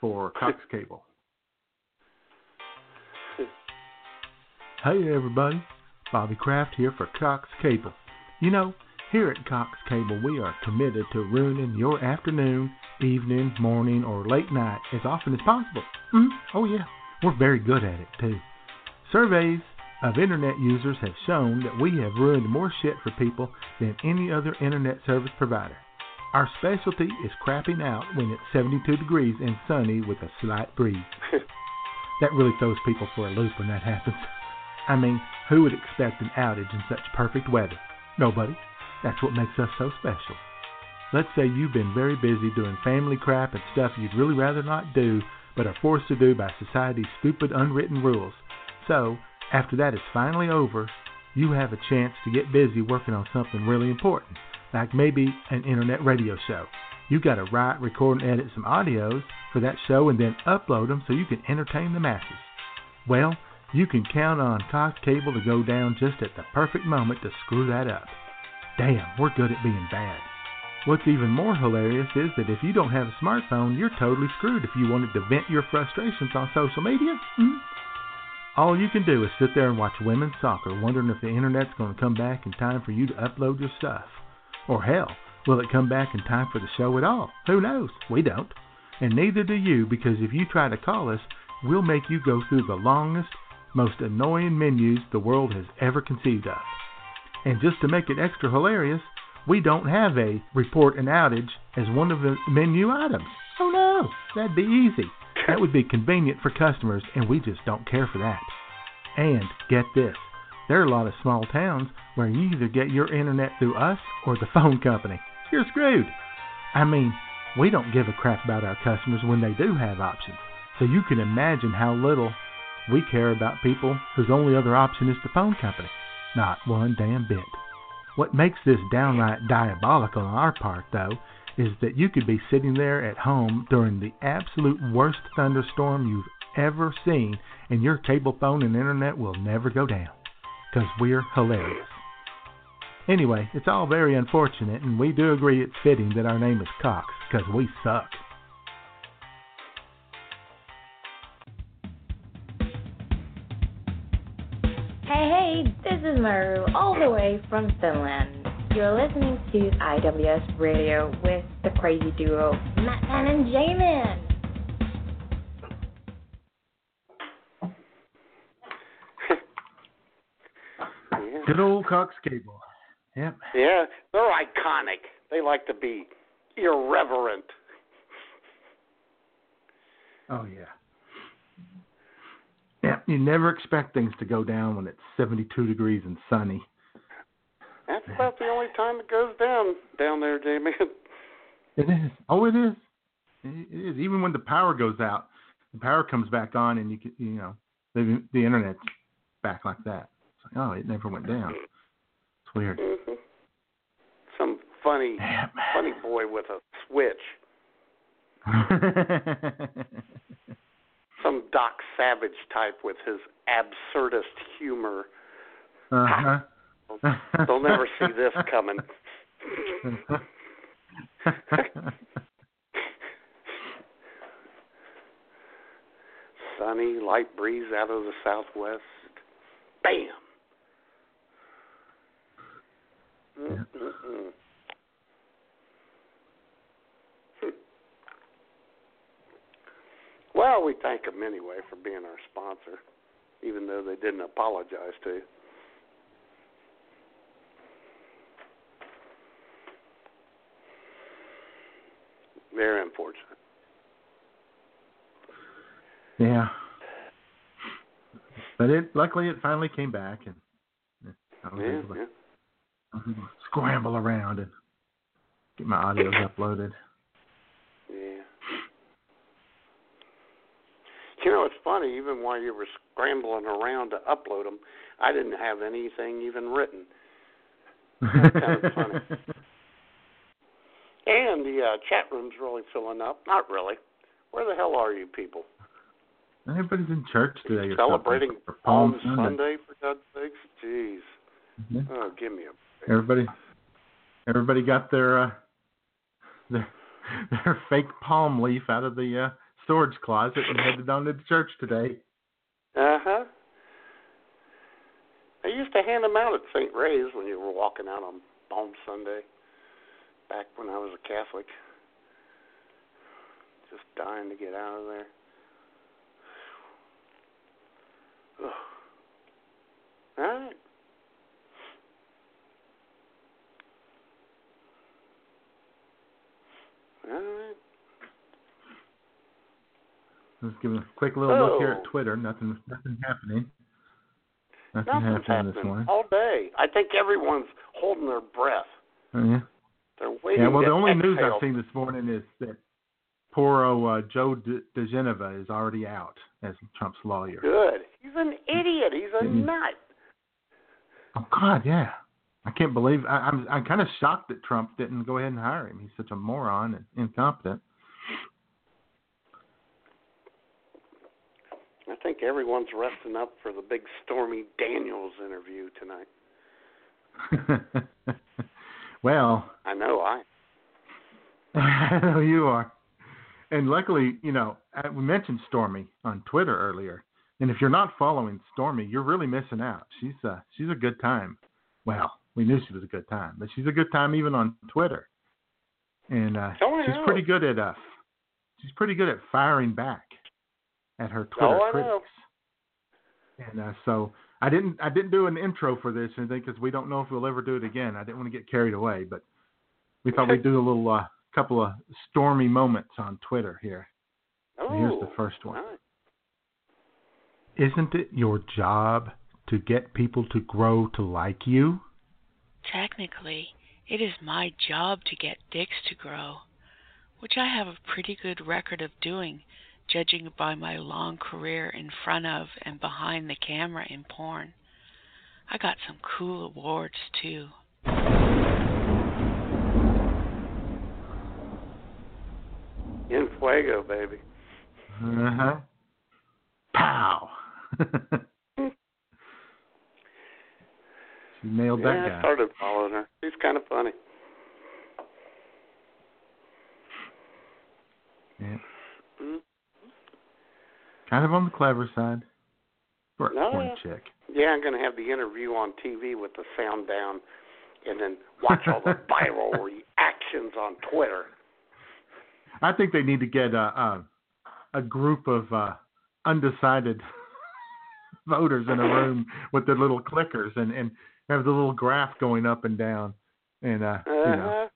for Cox Cable. Hey everybody, Bobby Kraft here for Cox Cable. You know, here at Cox Cable we are committed to ruining your afternoon, evening, morning, or late night as often as possible. Mhm. Oh yeah, we're very good at it too. Surveys of internet users have shown that we have ruined more shit for people than any other internet service provider. Our specialty is crapping out when it's 72 degrees and sunny with a slight breeze. that really throws people for a loop when that happens. I mean, who would expect an outage in such perfect weather? Nobody. That's what makes us so special. Let's say you've been very busy doing family crap and stuff you'd really rather not do, but are forced to do by society's stupid unwritten rules. So, after that is finally over, you have a chance to get busy working on something really important, like maybe an internet radio show. You've got to write, record, and edit some audios for that show and then upload them so you can entertain the masses. Well, you can count on Cox Cable to go down just at the perfect moment to screw that up. Damn, we're good at being bad. What's even more hilarious is that if you don't have a smartphone, you're totally screwed if you wanted to vent your frustrations on social media. Mm-hmm. All you can do is sit there and watch women's soccer, wondering if the internet's going to come back in time for you to upload your stuff. Or hell, will it come back in time for the show at all? Who knows? We don't. And neither do you, because if you try to call us, we'll make you go through the longest, most annoying menus the world has ever conceived of. And just to make it extra hilarious, we don't have a report an outage as one of the menu items. Oh no, that'd be easy. That would be convenient for customers, and we just don't care for that. And get this there are a lot of small towns where you either get your internet through us or the phone company. You're screwed. I mean, we don't give a crap about our customers when they do have options. So you can imagine how little we care about people whose only other option is the phone company. Not one damn bit. What makes this downright diabolical on our part, though, is that you could be sitting there at home during the absolute worst thunderstorm you've ever seen, and your cable phone and internet will never go down. Because we're hilarious. Anyway, it's all very unfortunate, and we do agree it's fitting that our name is Cox, because we suck. Is Maru, all the way from Finland. You're listening to IWS Radio with the crazy duo, Matt Man and J Man. Good old Cox Cable. Yep. Yeah, they're iconic. They like to be irreverent. Oh yeah. Yeah, you never expect things to go down when it's 72 degrees and sunny. That's about the only time it goes down down there, Jamie. It is. Oh, it is. It is. Even when the power goes out, the power comes back on, and you can, you know, the the internet's back like that. It's like, oh, it never went down. It's weird. Mm-hmm. Some funny, Damn. funny boy with a switch. Some Doc Savage type with his absurdist humor. uh-huh. They'll never see this coming. Sunny, light breeze out of the southwest. Bam. Mm-mm-mm. Well, we thank them anyway for being our sponsor, even though they didn't apologize to you. Very unfortunate. Yeah. But it luckily it finally came back and I was Yeah, able to yeah. I was able to scramble around and get my audios uploaded. Yeah. You know, it's funny. Even while you were scrambling around to upload them, I didn't have anything even written. That's kind of funny. And the uh, chat room's really filling up. Not really. Where the hell are you people? Everybody's in church today. Or Celebrating or Palm Sunday. Sunday, for God's sakes? Jeez. Mhm. Oh, give me a. Everybody, everybody got their uh, their their fake palm leaf out of the uh, storage closet and headed on to the church today. Uh huh. I used to hand them out at St. Ray's when you were walking out on Palm Sunday, back when I was a Catholic. Just dying to get out of there. Ugh. All right. All right. Let's give a quick little look here Oh. at Twitter. Nothing, nothing happening. Nothing Nothing's happening this morning. all day. I think everyone's holding their breath. Oh, yeah. They're waiting. Yeah. Well, the only news. I've seen this morning is that poor old uh, Joe De- diGenova is already out as Trump's lawyer. Good. He's an idiot. He's a Mhm. nut. Oh God, yeah. I can't believe I, I'm. I'm kind of shocked that Trump didn't go ahead and hire him. He's such a moron and incompetent. I think everyone's resting up for the big Stormy Daniels interview tonight. well, I know I. I know you are. And luckily, you know, uh, we mentioned Stormy on Twitter earlier. And if you're not following Stormy, you're really missing out. She's uh she's a good time. Well, we knew she was a good time, but she's a good time even on Twitter. And uh Oh, she's know. pretty good at uh she's pretty good at firing back at her Twitter Oh, I critics. know. And uh, so I didn't I didn't do an intro for this or anything because we don't know if we'll ever do it again. I didn't want to get carried away, but we thought we'd do a little uh, couple of stormy moments on Twitter here. Oh, Here's the first one. nice. Isn't it your job to get people to grow to like you? Technically, it is my job to get dicks to grow, which I have a pretty good record of doing, judging by my long career in front of and behind the camera in porn. I got some cool awards too. In fuego, baby. Uh huh. Pow. she nailed that yeah, I started following her. She's kind of funny. Yeah. Kind of on the clever side. For a porn yeah. chick. Yeah, I'm going to have the interview on TV with the sound down and then watch all the viral reactions on Twitter. I think they need to get a a, a group of uh, undecided voters in a room with their little clickers and and have the little graph going up and down and uh, you know Uh-huh.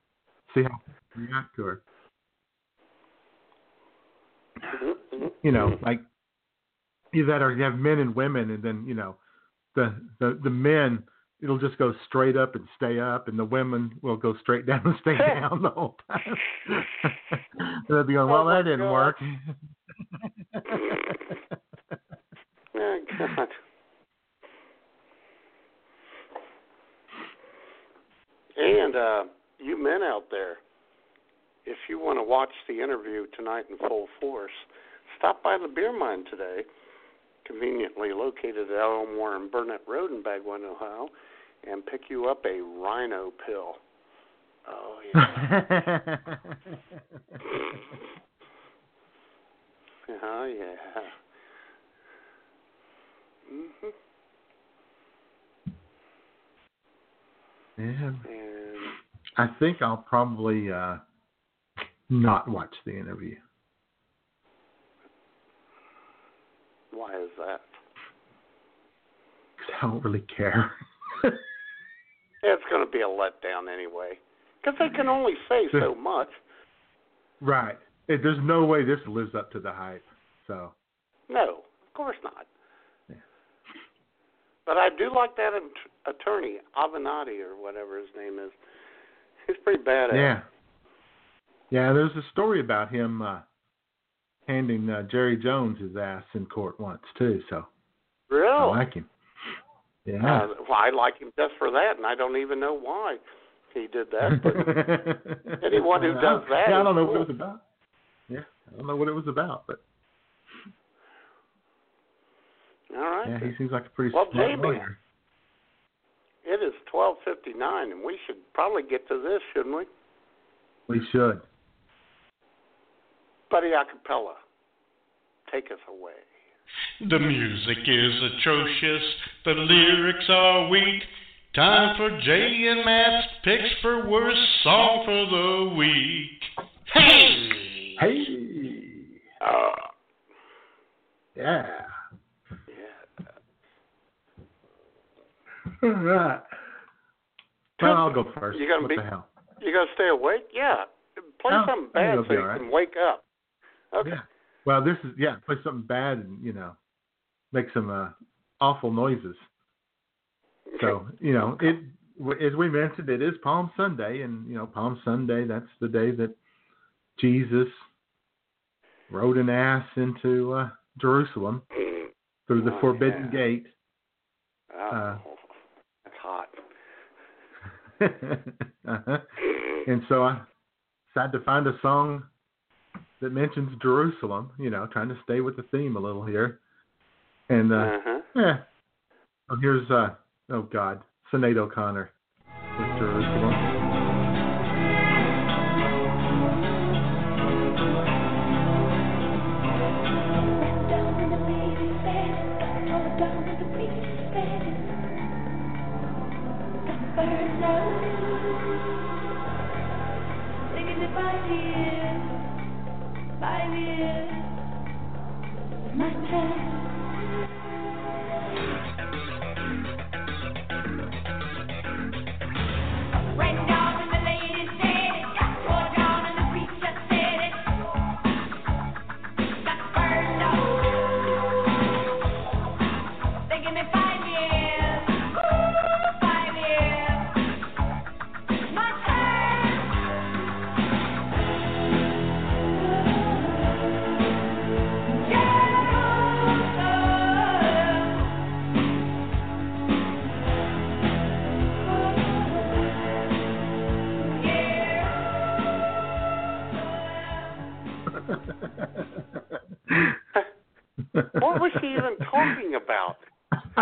see how they react to her. Mhm, mhm. You know, like either that or you have men and women, and then you know the the the men it'll just go straight up and stay up, and the women will go straight down and stay down the whole time. They'll be going, well, Oh, that didn't God. work. Oh, God. And uh, you men out there, if you want to watch the interview tonight in full force, stop by the beer mine today, conveniently located at Elmore and Burnett Road in Bagwell, Ohio, and pick you up a rhino pill. Oh, yeah. oh, yeah. hmm yeah. And I think I'll probably uh, not watch the interview. Why is that? 'cause I don't really care. It's going to be a letdown anyway, because they can only say so much. right. It, there's no way this lives up to the hype. So No, of course not. Yeah. But I do like that at- attorney Avenatti or whatever his name is. He's pretty badass. yeah, yeah. There's a story about him uh, handing uh, Jerry Jones his ass in court once too. So I like him. Yeah. Uh, well, I like him just for that, and I don't even know why he did that. But anyone who does that Yeah, I don't know what it was about. Yeah, I don't know what it was about, but all right, yeah, he seems like a pretty Well, smart lawyer. it is twelve fifty nine, and we should probably get to this, shouldn't we? We should. Buddy Acapella, take us away. The music is atrocious, the lyrics are weak. Time for Jay and Matt's picks for worst song for the week. Hey! Hey. Uh, Yeah. yeah. All right. Well, I'll go first. You gonna what be- the hell? You gonna stay awake? Yeah. Play No, something bad so you all right. can wake up. Okay. Yeah. Well, this is yeah. Play something bad and you know, make some uh, awful noises. So you know, it as we mentioned, it is Palm Sunday, and you know, Palm Sunday. That's the day that Jesus rode an ass into uh, Jerusalem through the Oh, Forbidden yeah. Gate. Oh, Uh, that's hot. uh-huh. And so I decided to find a song that mentions Jerusalem, you know, trying to stay with the theme a little here. And uh, Uh-huh. yeah. Oh, here's uh oh God, Sinead O'Connor with Jerusalem. What was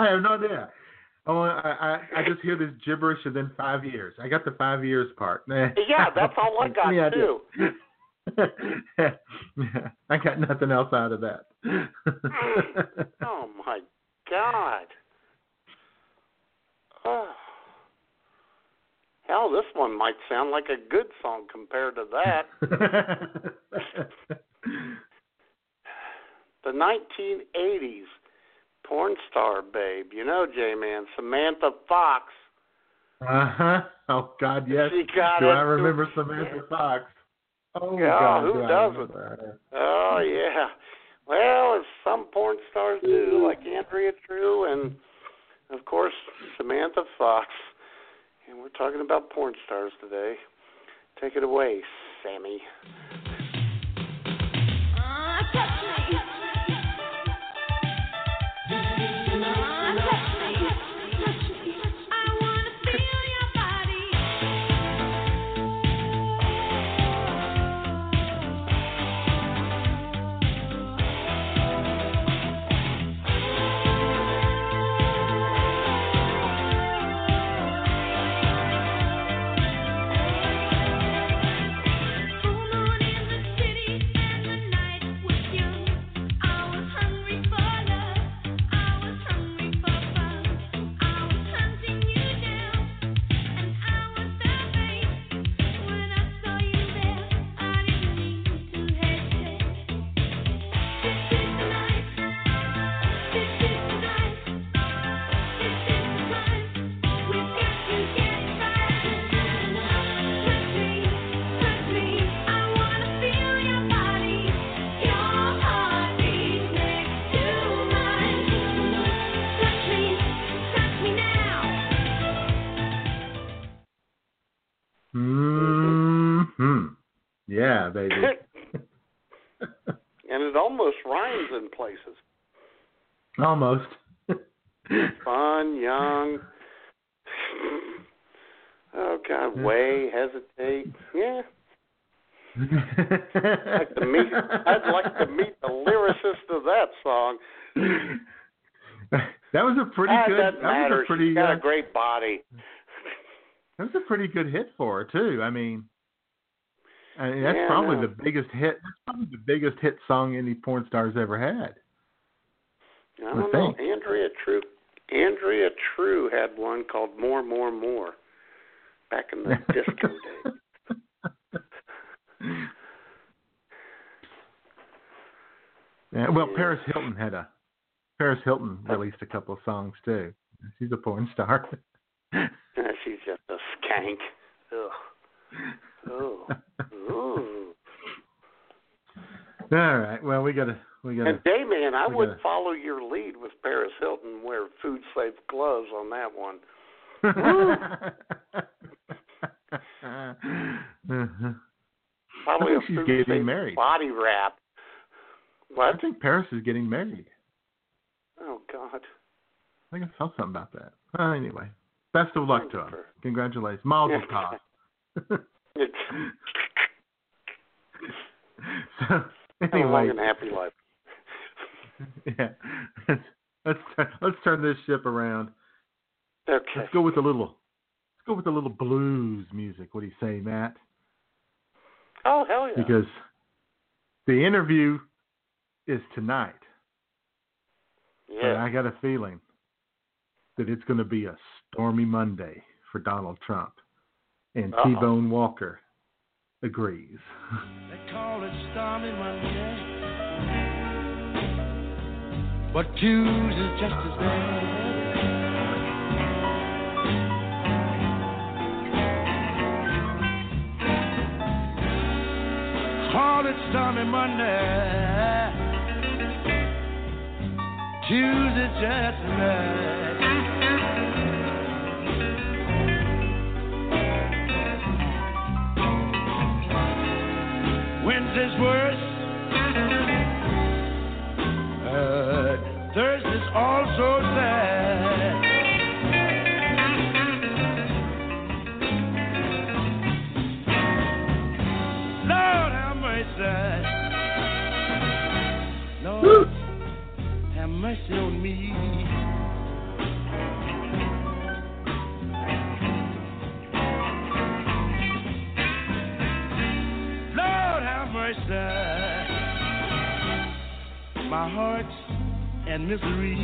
I have no idea. Oh, I, I I just hear this gibberish and then five years. I got the five years part. Yeah, that's all I got idea? too. I got nothing else out of that. Oh my God. Oh. Hell, this one might sound like a good song compared to that. the 1980s porn star babe. You know, J Man, Samantha Fox. uh huh. Oh God, yes. She got Do it. I remember Samantha Fox? Oh Yeah, God, who do doesn't? Oh yeah. Well, as some porn stars do, like Andrea True and of course Samantha Fox. And we're talking about porn stars today. Take it away, Sammy. Hmm. Yeah, baby. and it almost rhymes in places. Almost. Fun, young. Oh God, way, hesitate. Yeah. I'd like to meet I'd like to meet the lyricist of that song. that was a pretty Ah, good. doesn't That was a pretty. She's got uh, a great body. That was a pretty good hit for her too. I mean, I mean that's Yeah, probably know. the biggest hit. That's probably the biggest hit song any porn star's ever had. I I don't know. Andrea True Andrea True had one called More More More back in the disco days. Yeah, well, Yeah. Paris Hilton had a. Paris Hilton released a couple of songs too. She's a porn star. Uh, She's just a skank. Ugh. Oh. Ooh. All right. Well, we gotta. We gotta. And Dayman, I would gotta- follow your lead with Paris Hilton wear food safe gloves on that one. Uh-huh. Probably a she's getting married. body wrap. What? I think Paris is getting married. Oh God. I think I saw something about that. Uh, anyway, best of luck to him. Congratulations, Mazel tov. So Have a long and happy life. yeah, let's let's turn this ship around. Okay. Let's go with a little. Let's go with a little blues music. What do you say, Matt? Oh hell yeah. Because the interview is tonight. But yeah. I got a feeling that it's going to be a stormy Monday for Donald Trump. And T Bone Walker agrees. They call it stormy Monday, but Tuesday's just as bad. Call it Monday, Tuesday's just as bad. Wednesday's worse. Misery.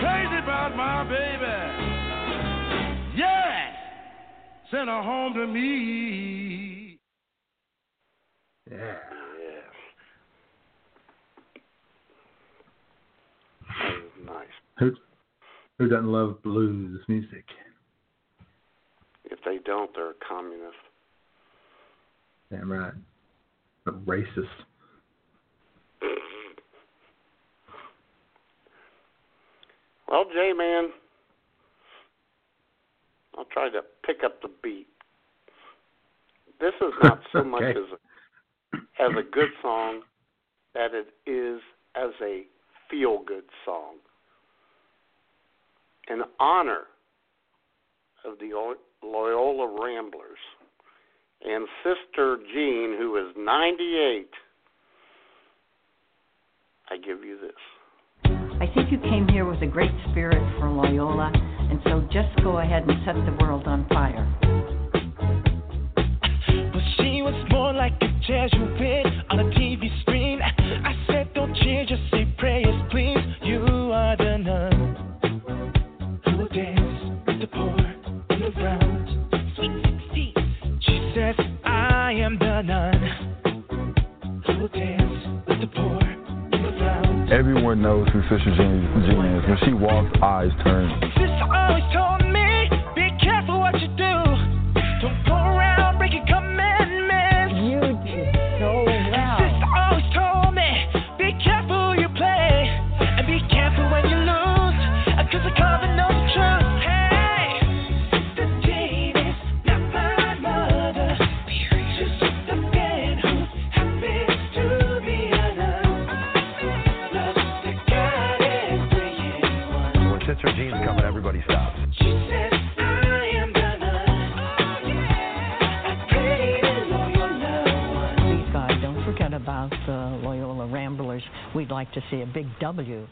Crazy about my baby. Yeah. Send her home to me. Yeah. Yes. Nice. Who who doesn't love blues music? Don't, they're a communist. Damn right. A racist. Well, J Man, I'll try to pick up the beat. This is not so much as a, as a good song that it is as a feel good song. In honor of the Loyola Ramblers and Sister Jean, who is 98, I give you this. I think you came here with a great spirit for Loyola, and so just go ahead and set the world on fire. But she was more like a Jesuit on a TV screen. I said, Don't cheer, just say prayers, please. Everyone knows who Sister Jean, Jean is. When she walks, eyes turn. Sister always told me, Ramblers. We'd like to see a big W.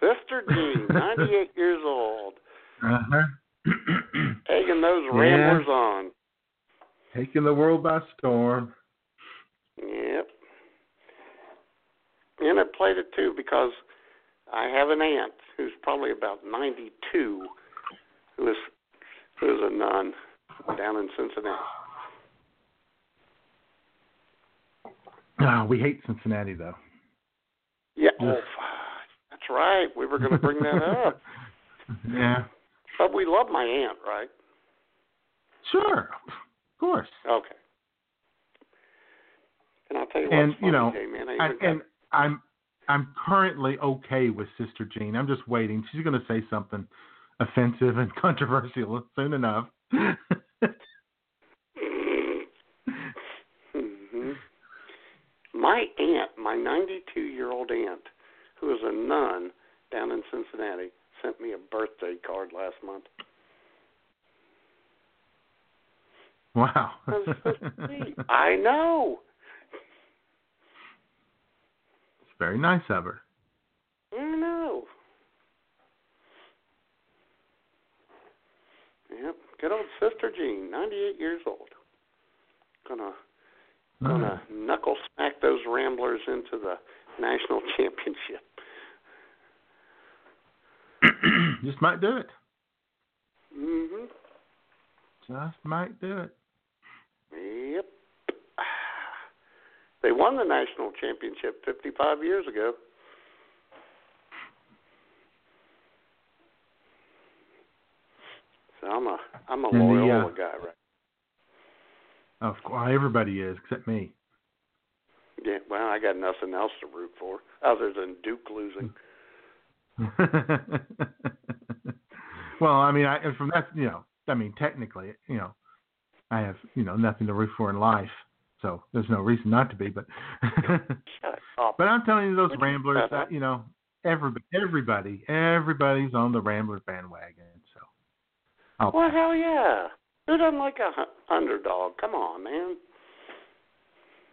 Sister Jean, 98 years old, Uh-huh. egging those Yeah. ramblers on. Taking the world by storm. Yep. And I played it too because I have an aunt who's probably about 92 who is who is a nun down in Cincinnati. Ah, we hate Cincinnati though. Yeah. Oh, that's right. We were going to bring that up. Yeah. But we love my aunt, right? Sure. Of course. Okay. And I'll tell you what's and funny, you know, Jay, man. I I, got- and I'm I'm currently okay with Sister Jean. I'm just waiting. She's going to say something offensive and controversial soon enough. hmm My aunt, my 92 year old aunt, who is a nun down in Cincinnati, sent me a birthday card last month. Wow. I know. It's very nice of her. I know. Yep, good old Sister Jean, 98 years old. Gonna gonna knuckle smack those Ramblers into the national championship. Just might do it. Mhm. Just might do it. Yep. They won the national championship 55 years ago. So I'm a I'm a And the, uh, guy, right? Of course, everybody is except me. Yeah. Well, I got nothing else to root for other than Duke losing. well, I mean, I from that, you know, I mean, technically, you know, I have, you know, nothing to root for in life, so there's no reason not to be. But, but I'm telling you, those Ramblers, uh, you know, everybody, everybody, everybody's on the Ramblers bandwagon. So, I'll, Well, hell yeah. Doesn't like a underdog? Come on, man.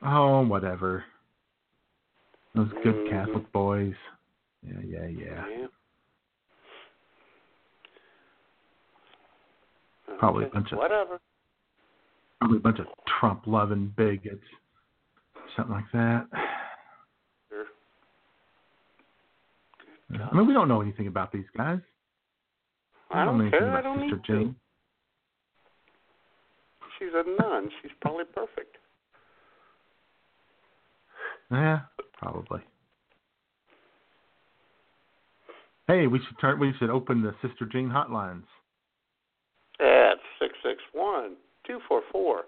oh, whatever. Those good Mhm. Catholic boys. Yeah, yeah, yeah. Yeah. Probably a bunch of whatever. probably a bunch of Trump loving bigots, something like that. Sure. I mean, we don't know anything about these guys. I know don't anything care. I about don't need Jane. to. She's a nun. She's probably perfect. Yeah, probably. Hey, we should turn. We should open the Sister Jean hotlines. At six six one two four four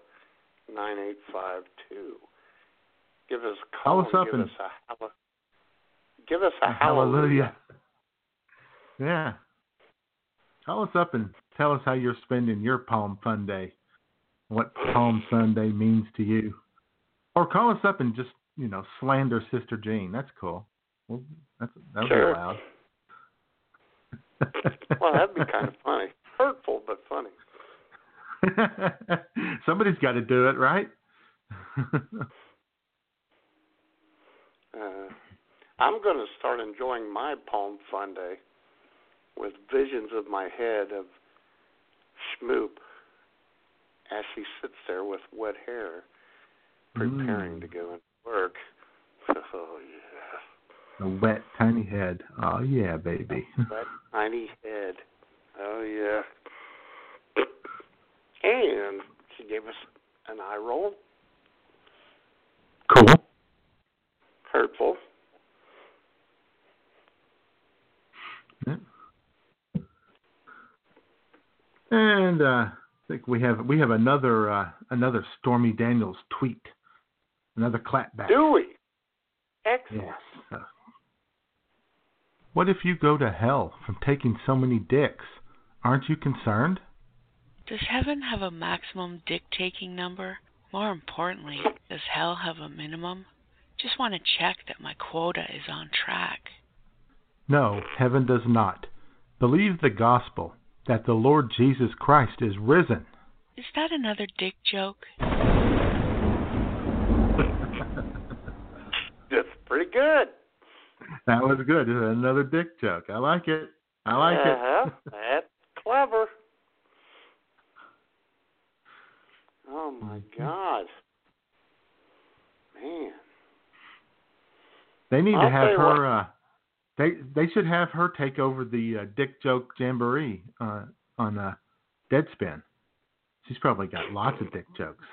nine eight five two. Give us a call. Call us up give and- us a give us a hallelujah. Yeah. Call us up and tell us how you're spending your Palm Fun Day. What Palm Sunday means to you. Or call us up and just, you know, slander Sister Jean. That's cool. Well, that's that'll Sure. be allowed. Well, that'd be kind of funny. Hurtful, but funny. Somebody's got to do it, right? Uh, I'm going to start enjoying my Palm Sunday with visions of my head of Schmoop as she sits there with wet hair, preparing Mm. to go into work. Oh yeah, A wet, tiny head. Oh yeah, baby. that tiny head. Oh yeah. And she gave us an eye roll. Cool. Hurtful. And uh, think we have we have another uh, another Stormy Daniels tweet, another clapback. Do we? Excellent. Yes. Uh, what if you go to hell from taking so many dicks? Aren't you concerned? Does heaven have a maximum dick taking number? More importantly, does hell have a minimum? Just want to check that my quota is on track. No, heaven does not. Believe the gospel that the Lord Jesus Christ is risen. Is that another dick joke? That's pretty good. That was good. Another dick joke. I like it. I like uh-huh. it. That's clever. Oh my Mm-hmm. God. Man. They need I'll to have tell you her. Uh, they they should have her take over the uh, dick joke jamboree uh, on uh, Deadspin. She's probably got lots of dick jokes.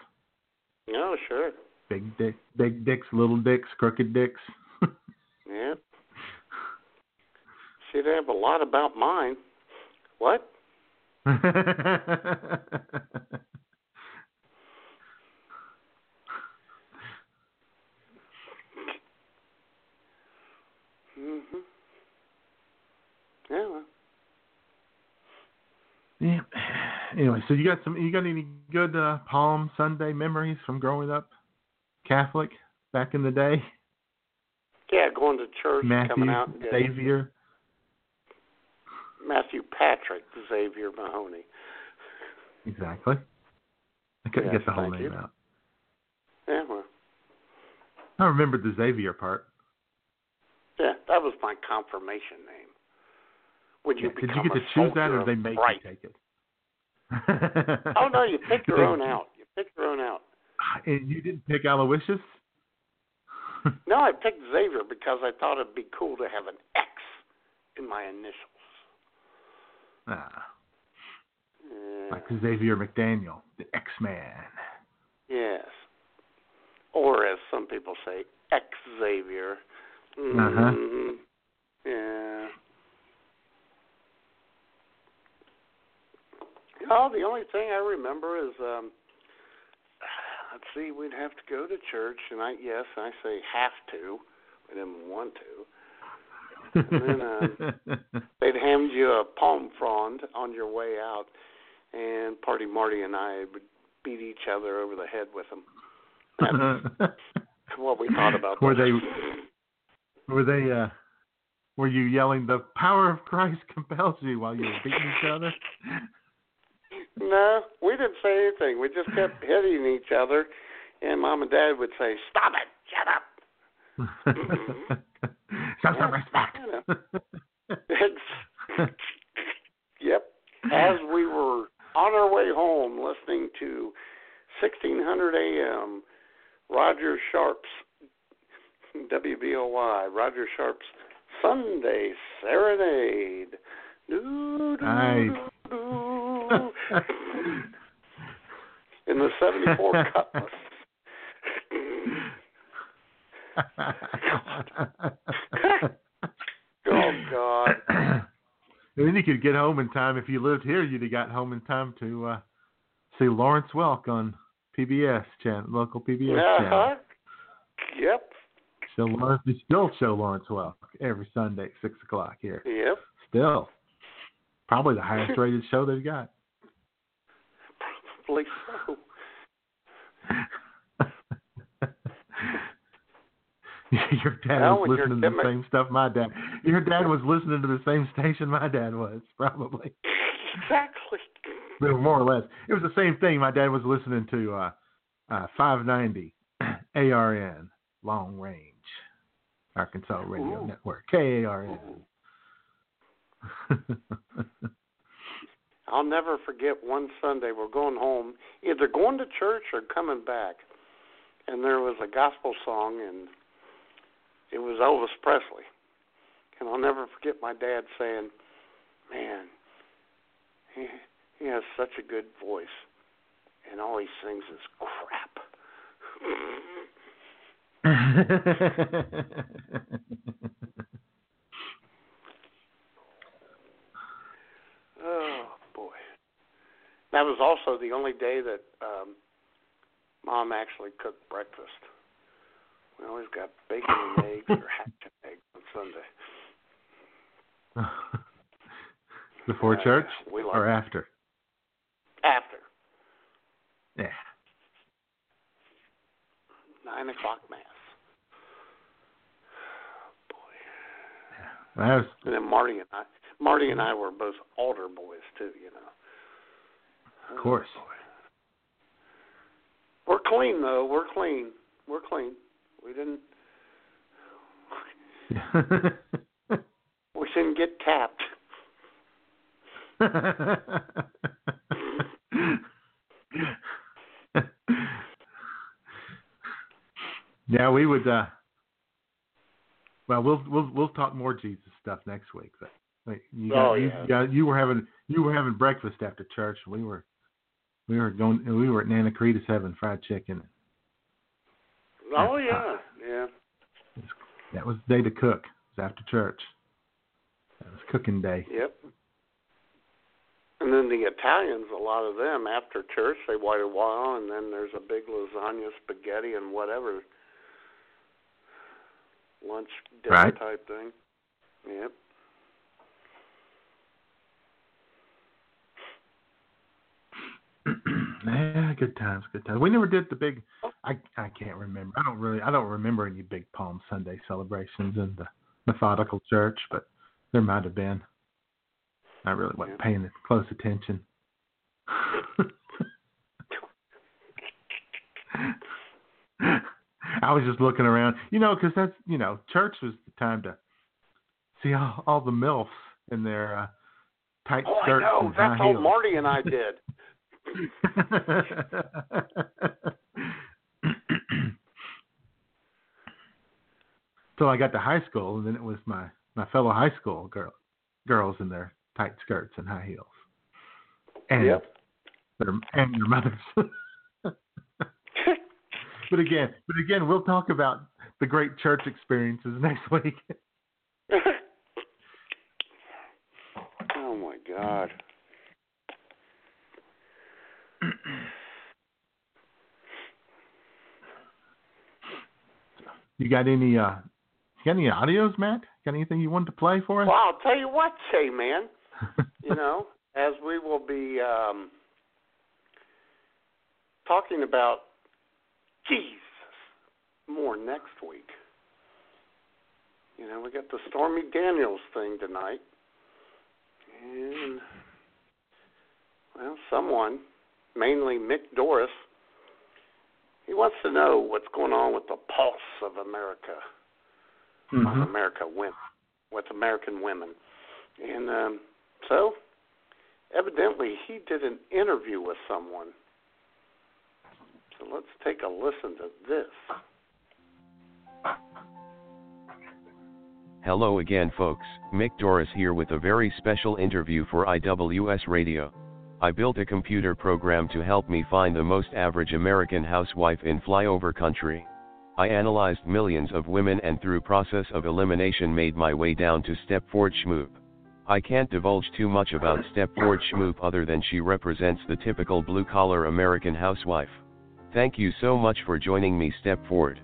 No, sure. Big dick, big dicks, little dicks, crooked dicks. Yeah. She'd have a lot about mine. What? anyway, so you got some you got any good uh, Palm Sunday memories from growing up Catholic back in the day? Yeah, going to church, Matthew, coming out and Xavier. Matthew Patrick Xavier Mahoney. Exactly. I couldn't Yes, get the whole name you. out. Yeah, well, I remembered the Xavier part. yeah, that was my confirmation name. When you Yeah, Did you get to choose that, or they make you take it? Oh no, you pick your They- own out. You pick your own out. And you didn't pick Aloysius? No, I picked Xavier because I thought it'd be cool to have an X in my initials. Ah, Yeah. like Xavier McDaniel, the X-Man. Yes. Or as some people say, X Xavier. Uh-huh. Mhm. Yeah. Oh, the only thing I remember is um let's see, we'd have to go to church and I yes, I say have to. We didn't want to. And then, They'd hand you a palm frond on your way out and Party Marty and I would beat each other over the head with them. That's what we thought about were that. they were they uh were you yelling the power of Christ compels you while you were beating each other? No, we didn't say anything. We just kept hitting each other, and Mom and Dad would say, "Stop it! Shut up!" Show some respect. Yep. As we were on our way home, listening to 1600 AM, Roger Sharp's WBOY, Roger Sharp's Sunday Serenade. Doo, doo, Nice. doo. In the 74 Cutlass. Oh, God. and then you could get home in time. If you lived here, you'd have got home in time to uh, see Lawrence Welk on PBS channel, local PBS channel. Uh-huh. Yep. Show Lawrence, they still show Lawrence Welk every Sunday at six o'clock here. Yep. Still, probably the highest rated show they've got. Probably so. Your dad Well, was listening to the same stuff my dad. Your dad was listening to the same station my dad was, probably. Exactly. more or less. It was the same thing. My dad was listening to uh, uh, 590 ARN, Long Range, Arkansas Radio Ooh. Network, KARN. I'll never forget one Sunday we're going home, either going to church or coming back, and there was a gospel song, and it was Elvis Presley. And I'll never forget my dad saying, "Man, he he has such a good voice, and all he sings is crap." Oh. That was also the only day that um mom actually cooked breakfast. We always got bacon and eggs or hatchet eggs on Sunday. Before Uh, church we like- or after? After Yeah. nine o'clock mass. That was And then Marty and I Marty and I were both altar boys too, you know. Of course. We're clean though, we're clean. We're clean. We didn't we didn't get tapped. yeah, we would. uh Well, we'll we'll we'll talk more Jesus stuff next week. But wait, you got, Oh, you, yeah. got- you were having you were having breakfast after church. We were we were going we were at Nana Cretus having fried chicken. Oh yeah, yeah. That was the day to cook. It was after church. That was cooking day. Yep. And then the Italians, a lot of them after church, they wait a while, and then there's a big lasagna, spaghetti, and whatever lunch dinner Right. type thing. Yep. yeah, good times, good times. We never did the big. I I can't remember. I don't really. I don't remember any big Palm Sunday celebrations in the methodical church, but there might have been. I really wasn't paying close attention. I was just looking around, you know, because that's you know, church was the time to see all, all the milfs in their uh, tight oh, skirts I know. That's all. Marty and I did. so I got to high school, and then it was my my fellow high school girl girls in their tight skirts and high heels, and Yep. their and their mothers. but again, but again, we'll talk about the great church experiences next week. oh my God. You got any uh you got any audios, Matt? Got anything you wanted to play for us? Well, I'll tell you what, Shay, man. you know, as we will be um, talking about Jesus more next week. You know, we got the Stormy Daniels thing tonight. And, well, someone, mainly Mick Dorris, he wants to know what's going on with the pulse of America, Mhm. on America women, with American women. And um, so, evidently, he did an interview with someone. So let's take a listen to this. Hello again, folks. Mick Dorris here with a very special interview for IWS Radio. I built a computer program to help me find the most average American housewife in flyover country. I analyzed millions of women and through process of elimination made my way down to Stepford Schmoop. I can't divulge too much about Stepford Schmoop other than she represents the typical blue-collar American housewife. Thank you so much for joining me Stepford.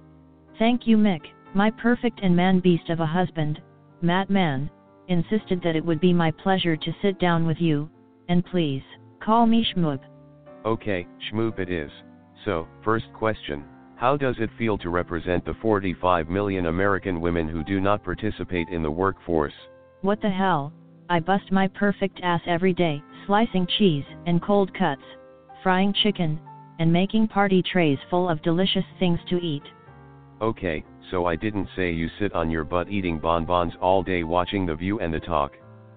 Thank you, Mick. My perfect and man beast of a husband, Matt Mann, insisted that it would be my pleasure to sit down with you, and please, call me Schmoop. Okay, Schmoop it is. So, first question. How does it feel to represent the 45 million American women who do not participate in the workforce? What the hell? I bust my perfect ass every day, slicing cheese and cold cuts, frying chicken, and making party trays full of delicious things to eat. Okay, so I didn't say you sit on your butt eating bonbons all day watching The View and The Talk.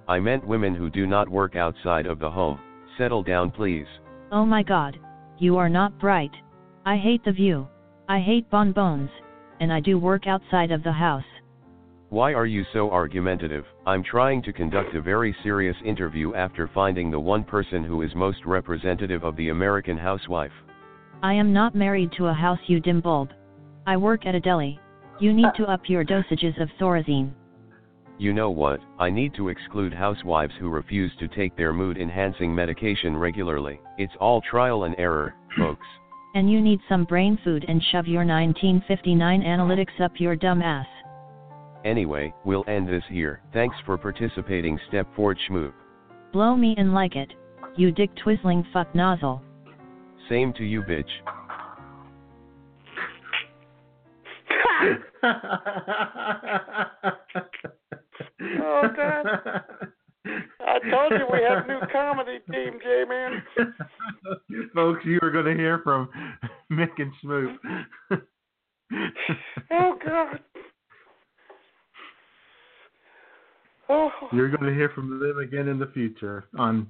I meant women who do not work outside of the home. Settle down, please. Oh my god, you are not bright. I hate the view. I hate bonbons. And I do work outside of the house. Why are you so argumentative? I'm trying to conduct a very serious interview after finding the one person who is most representative of the American housewife. I am not married to a house, you dim bulb. I work at a deli. You need uh. to up your dosages of Thorazine. You know what? I need to exclude housewives who refuse to take their mood enhancing medication regularly. It's all trial and error, folks. And you need some brain food and shove your 1959 analytics up your dumb ass. Anyway, we'll end this here. Thanks for participating, Stepford Schmoop. Blow me and like it. You dick twizzling fuck nozzle. Same to you, bitch. Oh, God. I told you we have a new comedy team, J Man. Folks, you are going to hear from Mick and Smoop. Oh, God. Oh, You're going to hear from them again in the future on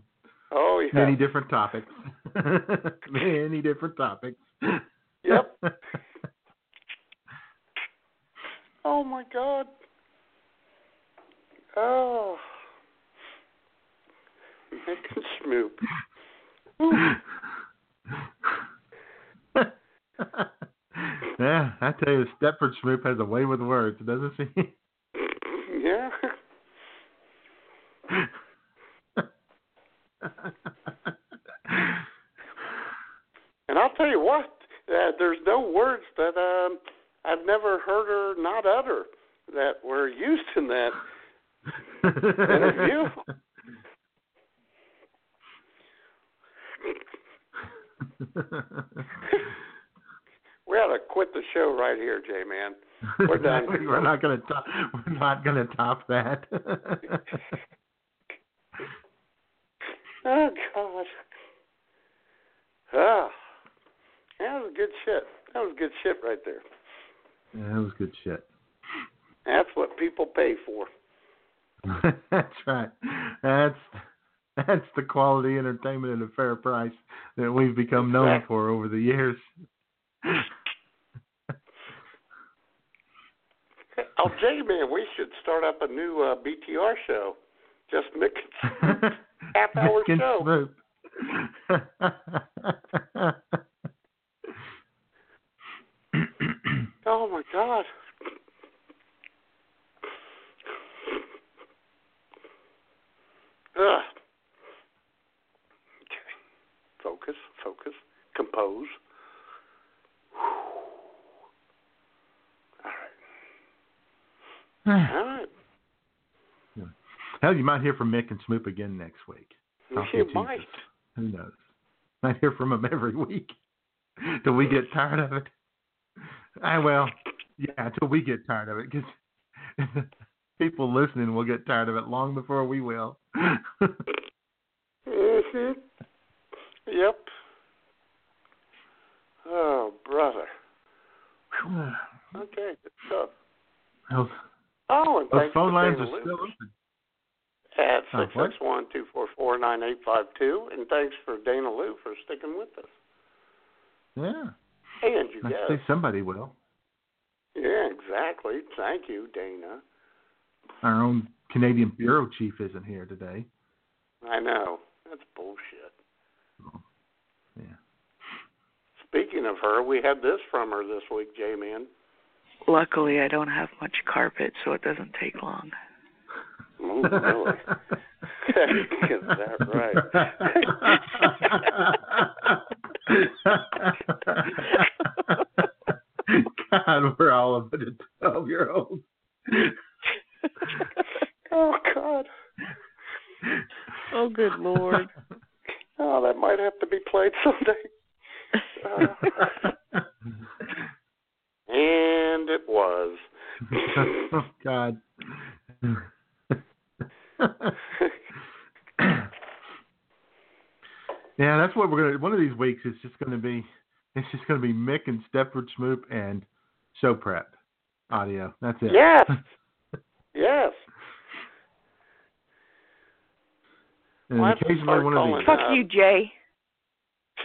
oh yeah. many different topics. many different topics. Yep. Oh, my God. Oh. Mick and Smoop. yeah, I tell you, Stepford Schmoop has a way with words, doesn't she? Yeah. And I'll tell you what, uh, there's no words that um, I've never heard her not utter that were used in that interview. we ought to quit the show right here, J Man. We're done. we're not going to top. We're not to top that. oh God. Ah, that was good shit. That was good shit right there. Yeah, that was good shit. That's what people pay for. that's right. That's that's the quality entertainment at a fair price that we've become known exactly. for over the years. oh, J Man, we should start up a new uh, BTR show. Just Mick half hour Mick show. Oh my God. Ugh. Okay. Focus, focus, compose. All right. All right. Hell, you might hear from Mick and Smoop again next week. You might. Who knows? Might hear from them every week till we get tired of it. I well, yeah, till we get tired of it because people listening will get tired of it long before we will. mhm. Yep. Oh, brother. Okay, good stuff. Those, Oh, and those phone lines are still open. At Oh, six what? six one two four four nine eight five two, and thanks for Dana Lou for sticking with us. Yeah. And you I guys. say somebody will. Yeah, exactly. Thank you, Dana. Our own Canadian bureau chief isn't here today. I know. That's bullshit. Oh, yeah. Speaking of her, we had this from her this week, J Man. Luckily, I don't have much carpet, so it doesn't take long. Oh, really? Is that right? God, we're all of it a twelve year old. oh God. Oh, good lord. Oh, that might have to be played someday. Uh, and it was. oh God. yeah, that's what we're gonna. One of these weeks, it's just gonna be. It's just gonna be Mick and Stepford Smoop and show prep audio. That's it. Yes. yes. And We'll have to occasionally one of these. Fuck you, Jay.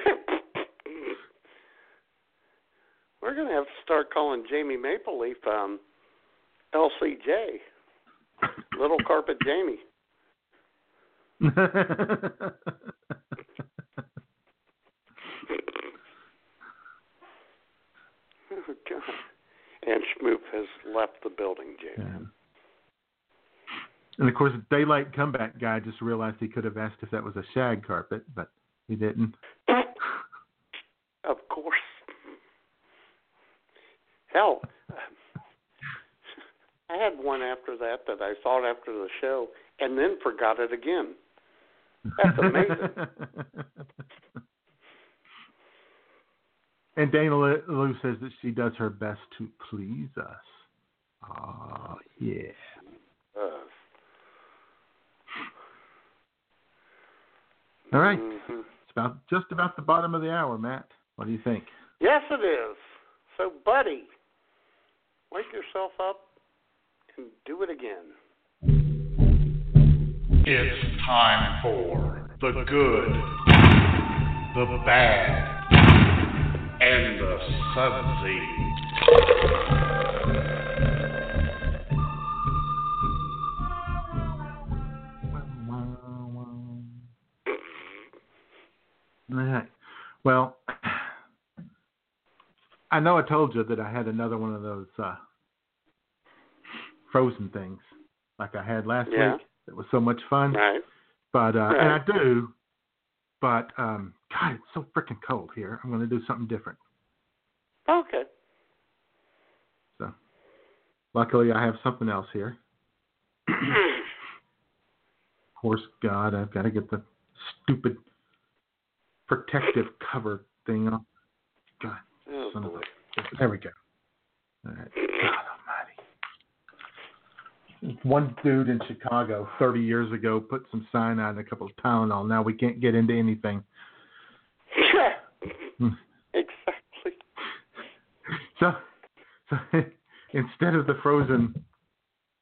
We're gonna have to start calling Jamie Mapleleaf um, LCJ, Little Carpet Jamie. Oh God. And Schmoop has left the building, Jamie. Yeah. And of course, the daylight comeback guy just realized he could have asked if that was a shag carpet, but he didn't. Of course. Hell, uh, I had one after that that I thought after the show and then forgot it again. That's amazing. and Dana Lou Lou says that she does her best to please us. Oh, yeah. Uh, All right. mhm. It's about just about the bottom of the hour, Matt. What do you think? Yes, it is. So, buddy, wake yourself up and do it again. It's time for the good, the bad, and the sudsy. Well, I know I told you that I had another one of those uh, frozen things like I had last Yeah. week. It was so much fun. Right. But uh, Right. and I do, but um, God, it's so freaking cold here. I'm going to do something different. Okay. So, luckily, I have something else here. Horse God, I've got to get the stupid protective cover thing on. God, Oh, son of a. There we go. All right. One dude in Chicago 30 years ago put some cyanide in a couple of Tylenol. Now we can't get into anything. Hmm. exactly. So, so instead of the frozen,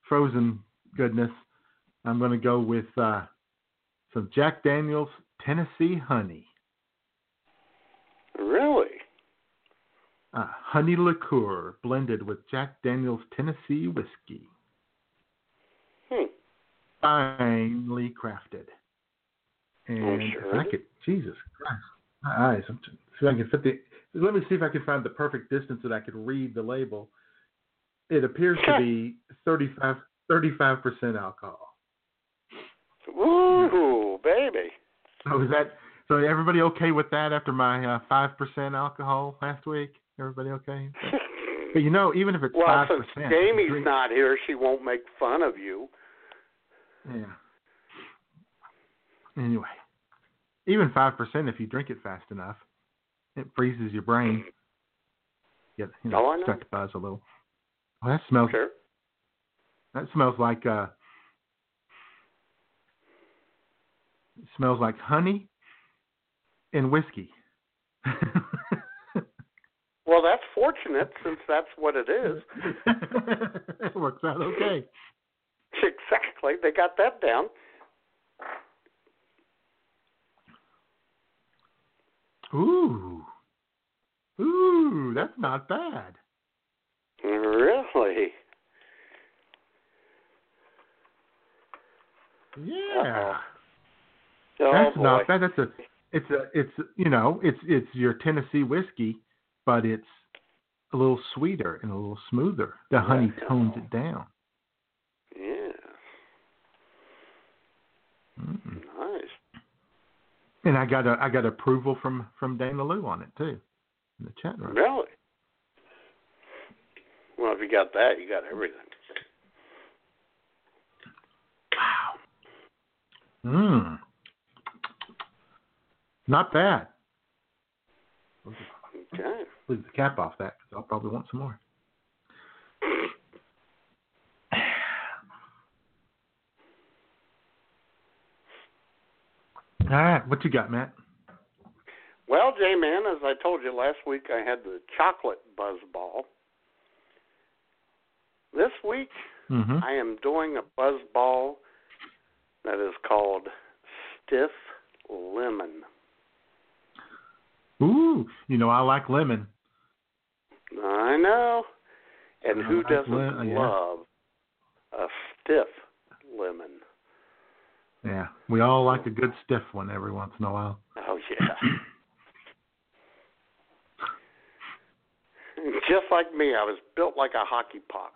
frozen goodness, I'm going to go with uh, some Jack Daniel's Tennessee Honey. Really? Uh, honey liqueur blended with Jack Daniel's Tennessee whiskey. Finely crafted. And sure if I could, Jesus Christ, my eyes. I'm t- see if I can fit the. Let me see if I can find the perfect distance that I could read the label. It appears to be 35 percent alcohol. Woo, baby. So is that so? Everybody okay with that after my uh, five percent alcohol last week? Everybody okay? But you know, even if it's Well, five since percent, Jamie's not here, she won't make fun of you. Yeah. Anyway, even five percent, if you drink it fast enough, it freezes your brain. Get you know, Oh, to buzz a little. Well, that smells. Sure. That smells like uh. It smells like honey and whiskey. Well, that's fortunate since that's what it is. it works out okay. Exactly. They got that down. Ooh. Ooh, that's not bad. Really? Yeah. Oh, that's boy. not bad. That's a it's a it's you know, it's it's your Tennessee whiskey, but it's a little sweeter and a little smoother. The honey tones it down. Yeah. Mm. Nice. And I got a I got approval from from Dana Lou on it too, in the chat room. Really? Well, if you got that, you got everything. Mm. Not bad. Okay. Leave the cap off that because I'll probably want some more. All right, what you got, Matt? Well, J Man, as I told you last week, I had the chocolate buzz ball. This week, Mm-hmm. I am doing a buzz ball that is called Stiff Lemon. Ooh, you know I like lemon. I know. And I who like doesn't yeah. love a stiff lemon? Yeah, we all like a good stiff one every once in a while. Oh yeah. Just like me, I was built like a hockey puck,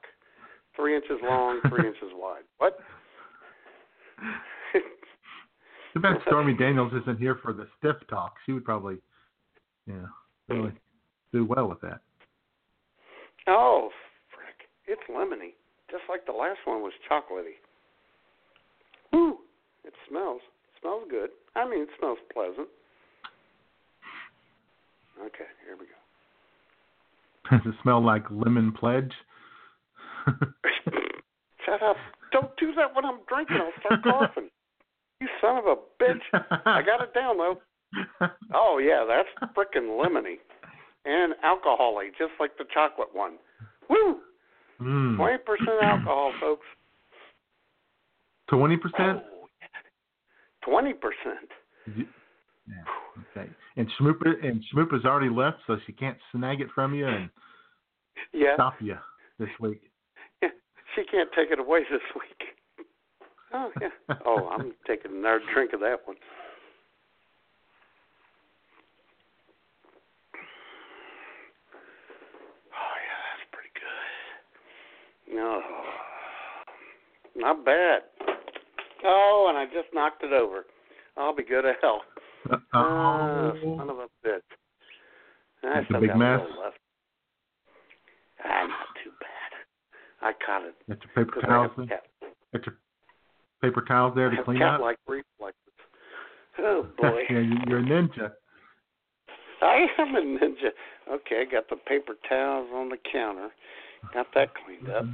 three inches long, three inches wide. What? Too bad Stormy Daniels isn't here for the stiff talk. She would probably, yeah, really do well with that. Oh, frick! It's lemony, just like the last one was chocolatey. It smells. It smells good. I mean, it smells pleasant. Okay, here we go. Does it smell like lemon pledge? Shut up! Don't do that when I'm drinking. I'll start coughing. You son of a bitch! I got it down though. Oh yeah, that's frickin' lemony and alcoholic, just like the chocolate one. Woo! Mm. Twenty percent alcohol, folks. Twenty percent. Twenty percent. Yeah. Okay. And Schmoopa and Schmoopa's already left, so she can't snag it from you and Yeah. stop you this week. She can't take it away this week. Oh yeah. Oh, I'm taking another drink of that one. Oh yeah, that's pretty good. No, not bad. Oh, and I just knocked it over. I'll be good as hell. Ah, son of a bitch. I It's a big mess. left. Ah, not too bad. I caught it. Got your paper I towels. Got your paper towels there I to have clean up. cat-like reflexes. Oh boy. yeah, you- you're a ninja. I am a ninja. Okay, I got the paper towels on the counter. Got that cleaned up.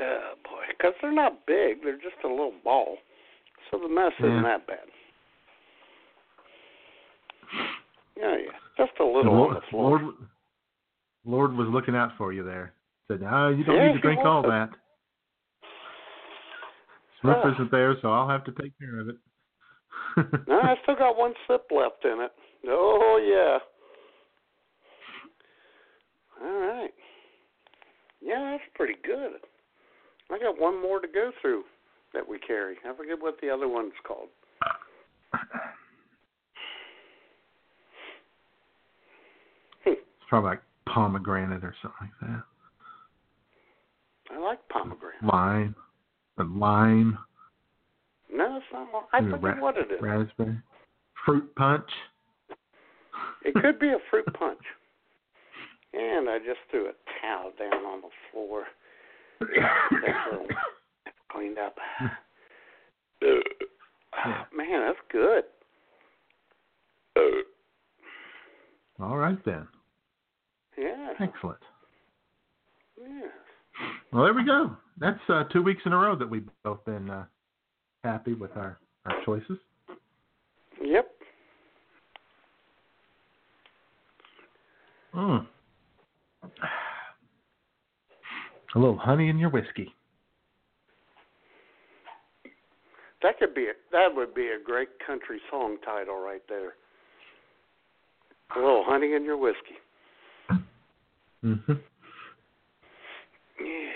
Oh boy, because they're not big; they're just a little ball, so the mess Yeah. isn't that bad. Yeah, yeah, just a little The on Lord, the floor. Lord, Lord was looking out for you there. Said, "No, you don't Yeah, need to drink all that." Smith Ah. isn't there, so I'll have to take care of it. no, I still got one sip left in it. Oh yeah. All right. Yeah, that's pretty good. I got one more to go through that we carry. I forget what the other one's called. It's probably like pomegranate or something like that. I like pomegranate. Lime, a lime, No, it's not. I maybe forget ra- what it is. raspberry, fruit punch. It could be a fruit punch. And I just threw a towel down on the floor. Cleaned up. Ah, Man, that's good. All right then, Yeah. excellent. Yeah. Well, there we go. That's uh, two weeks in a row that we've both been uh, happy with our our choices. Yep. Mm. A little honey in your whiskey. That could be a, that would be a great country song title right there. A little honey in your whiskey. Mm-hmm. Yeah.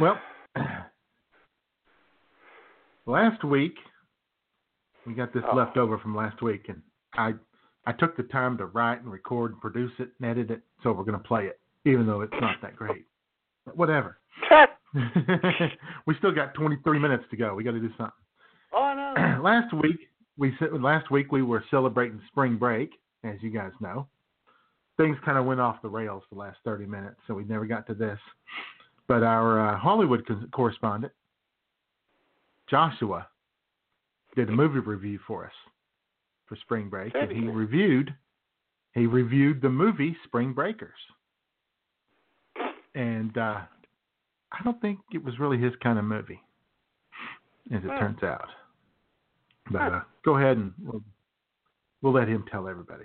Well, last week we got this Oh. left over from last week, and I I took the time to write and record and produce it and edit it, so we're going to play it, even though it's not that great. But whatever. we still got 23 minutes to go. We got to do something. Oh, know. last week we last week we were celebrating spring break, as you guys know. Things kind of went off the rails the last 30 minutes, so we never got to this. But our uh, Hollywood co- correspondent Joshua did a movie review for us for spring break, and he reviewed he reviewed the movie Spring Breakers, and uh, I don't think it was really his kind of movie, as it Hmm. turns out. But uh, go ahead and we'll, we'll let him tell everybody.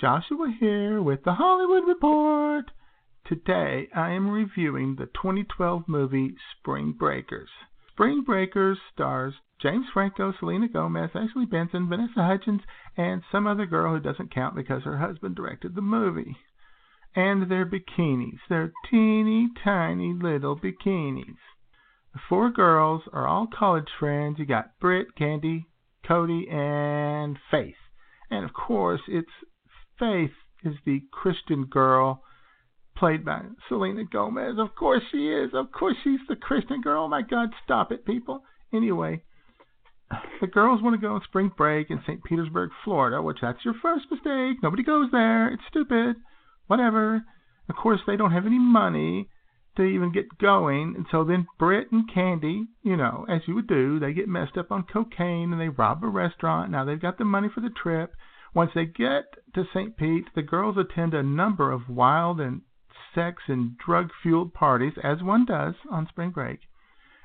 Joshua here with the Hollywood Report. Today I am reviewing the 2012 movie Spring Breakers. Spring Breakers stars James Franco, Selena Gomez, Ashley Benson, Vanessa Hudgens, and some other girl who doesn't count because her husband directed the movie. And their bikinis. They're teeny tiny little bikinis. The four girls are all college friends. You got Britt, Candy, Cody, and Faith. And of course, it's Faith is the Christian girl played by Selena Gomez. Of course she is. Of course she's the Christian girl. Oh my God, stop it, people. Anyway, the girls want to go on spring break in St. Petersburg, Florida, which that's your first mistake. Nobody goes there. It's stupid. Whatever. Of course, they don't have any money to even get going. And so then Britt and Candy, you know, as you would do, they get messed up on cocaine and they rob a restaurant. Now they've got the money for the trip. Once they get to St. Pete, the girls attend a number of wild and sex and drug fueled parties, as one does on spring break.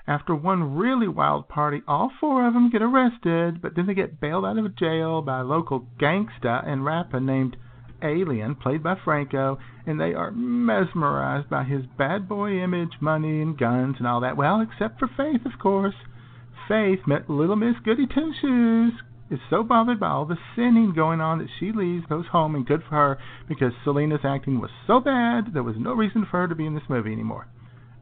After one really wild party, all four of them get arrested, but then they get bailed out of jail by a local gangsta and rapper named Alien, played by Franco, and they are mesmerized by his bad boy image, money, and guns and all that. Well, except for Faith, of course. Faith met Little Miss Goody Two Shoes. Is so bothered by all the sinning going on that she leaves, goes home, and good for her because Selena's acting was so bad there was no reason for her to be in this movie anymore.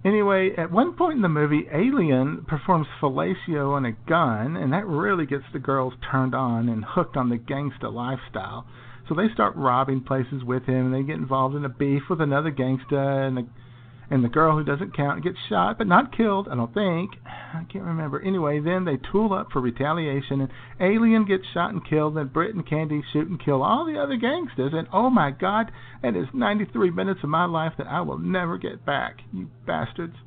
Anyway, at one point in the movie, Alien performs fellatio on a gun, and that really gets the girls turned on and hooked on the gangsta lifestyle. So they start robbing places with him, and they get involved in a beef with another gangsta, and the and the girl who doesn't count gets shot but not killed. I don't think. I can't remember. Anyway, then they tool up for retaliation, and Alien gets shot and killed. Then Britt and Candy shoot and kill all the other gangsters. And oh my God, that is 93 minutes of my life that I will never get back. You bastards.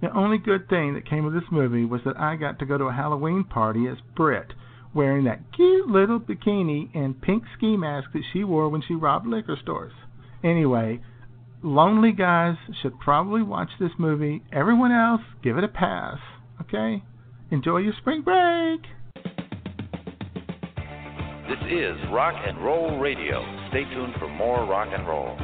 The only good thing that came of this movie was that I got to go to a Halloween party as Britt, wearing that cute little bikini and pink ski mask that she wore when she robbed liquor stores. Anyway, lonely guys should probably watch this movie. Everyone else, give it a pass. Okay? Enjoy your spring break. This is Rock and Roll Radio. Stay tuned for more rock and roll.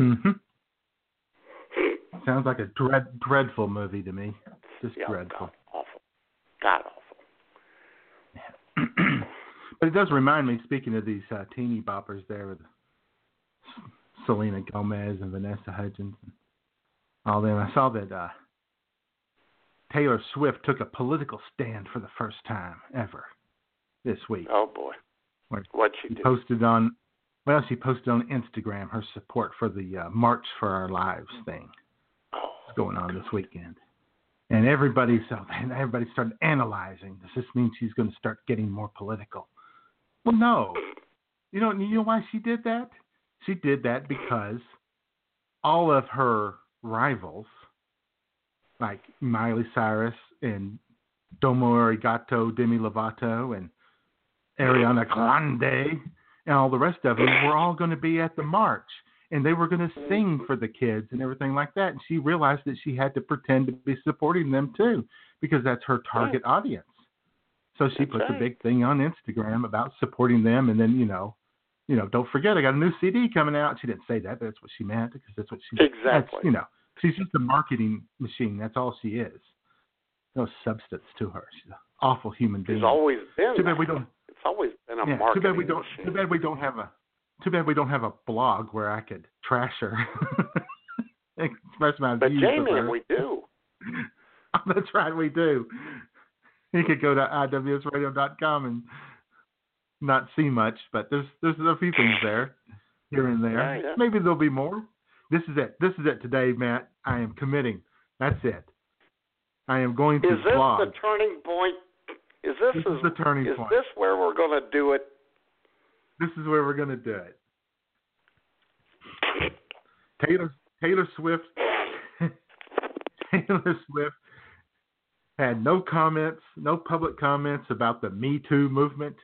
Mm-hmm. Sounds like a dread, dreadful movie to me. Just yeah, dreadful. God awful. God awful. But it does remind me, speaking of these uh, teeny boppers there with Selena Gomez and Vanessa Hudgens and all them, I saw that uh, Taylor Swift took a political stand for the first time ever this week. Oh boy. What'd she do? posted on well, she posted on Instagram her support for the uh, March for Our Lives thing Oh, that's going on this weekend. And everybody so everybody started analyzing. Does this mean she's going to start getting more political? Well, no. You know, you know why she did that? She did that because all of her rivals, like Miley Cyrus and Domo Arigato, Demi Lovato, and Ariana Grande, and all the rest of them were all going to be at the march and they were going to sing for the kids and everything like that. And she realized that she had to pretend to be supporting them too, because that's her target audience. So she That's puts right. a big thing on Instagram about supporting them, and then you know, you know, don't forget I got a new CD coming out. She didn't say that, but that's what she meant because that's what she Exactly. you know, she's just a marketing machine. That's all she is. No substance to her. She's an awful human being. She's always been. Too bad we don't. It's always been a Yeah, too bad we don't. machine. Too bad we don't have a. Too bad we don't have a blog where I could trash her. Express my But views. Jamie, her. we do. Oh, that's right, we do. You could go to iwsradio.com and not see much, but there's there's a few things there, here and there. Yeah, yeah. Maybe there'll be more. This is it. This is it today, Matt. I am committing. That's it. I am going to Is this blog. the turning point? Is this, This is the turning is point. Is this where we're going to do it? This is where we're to do it. Taylor Taylor Swift Taylor Swift had no comments, no public comments about the Me Too movement.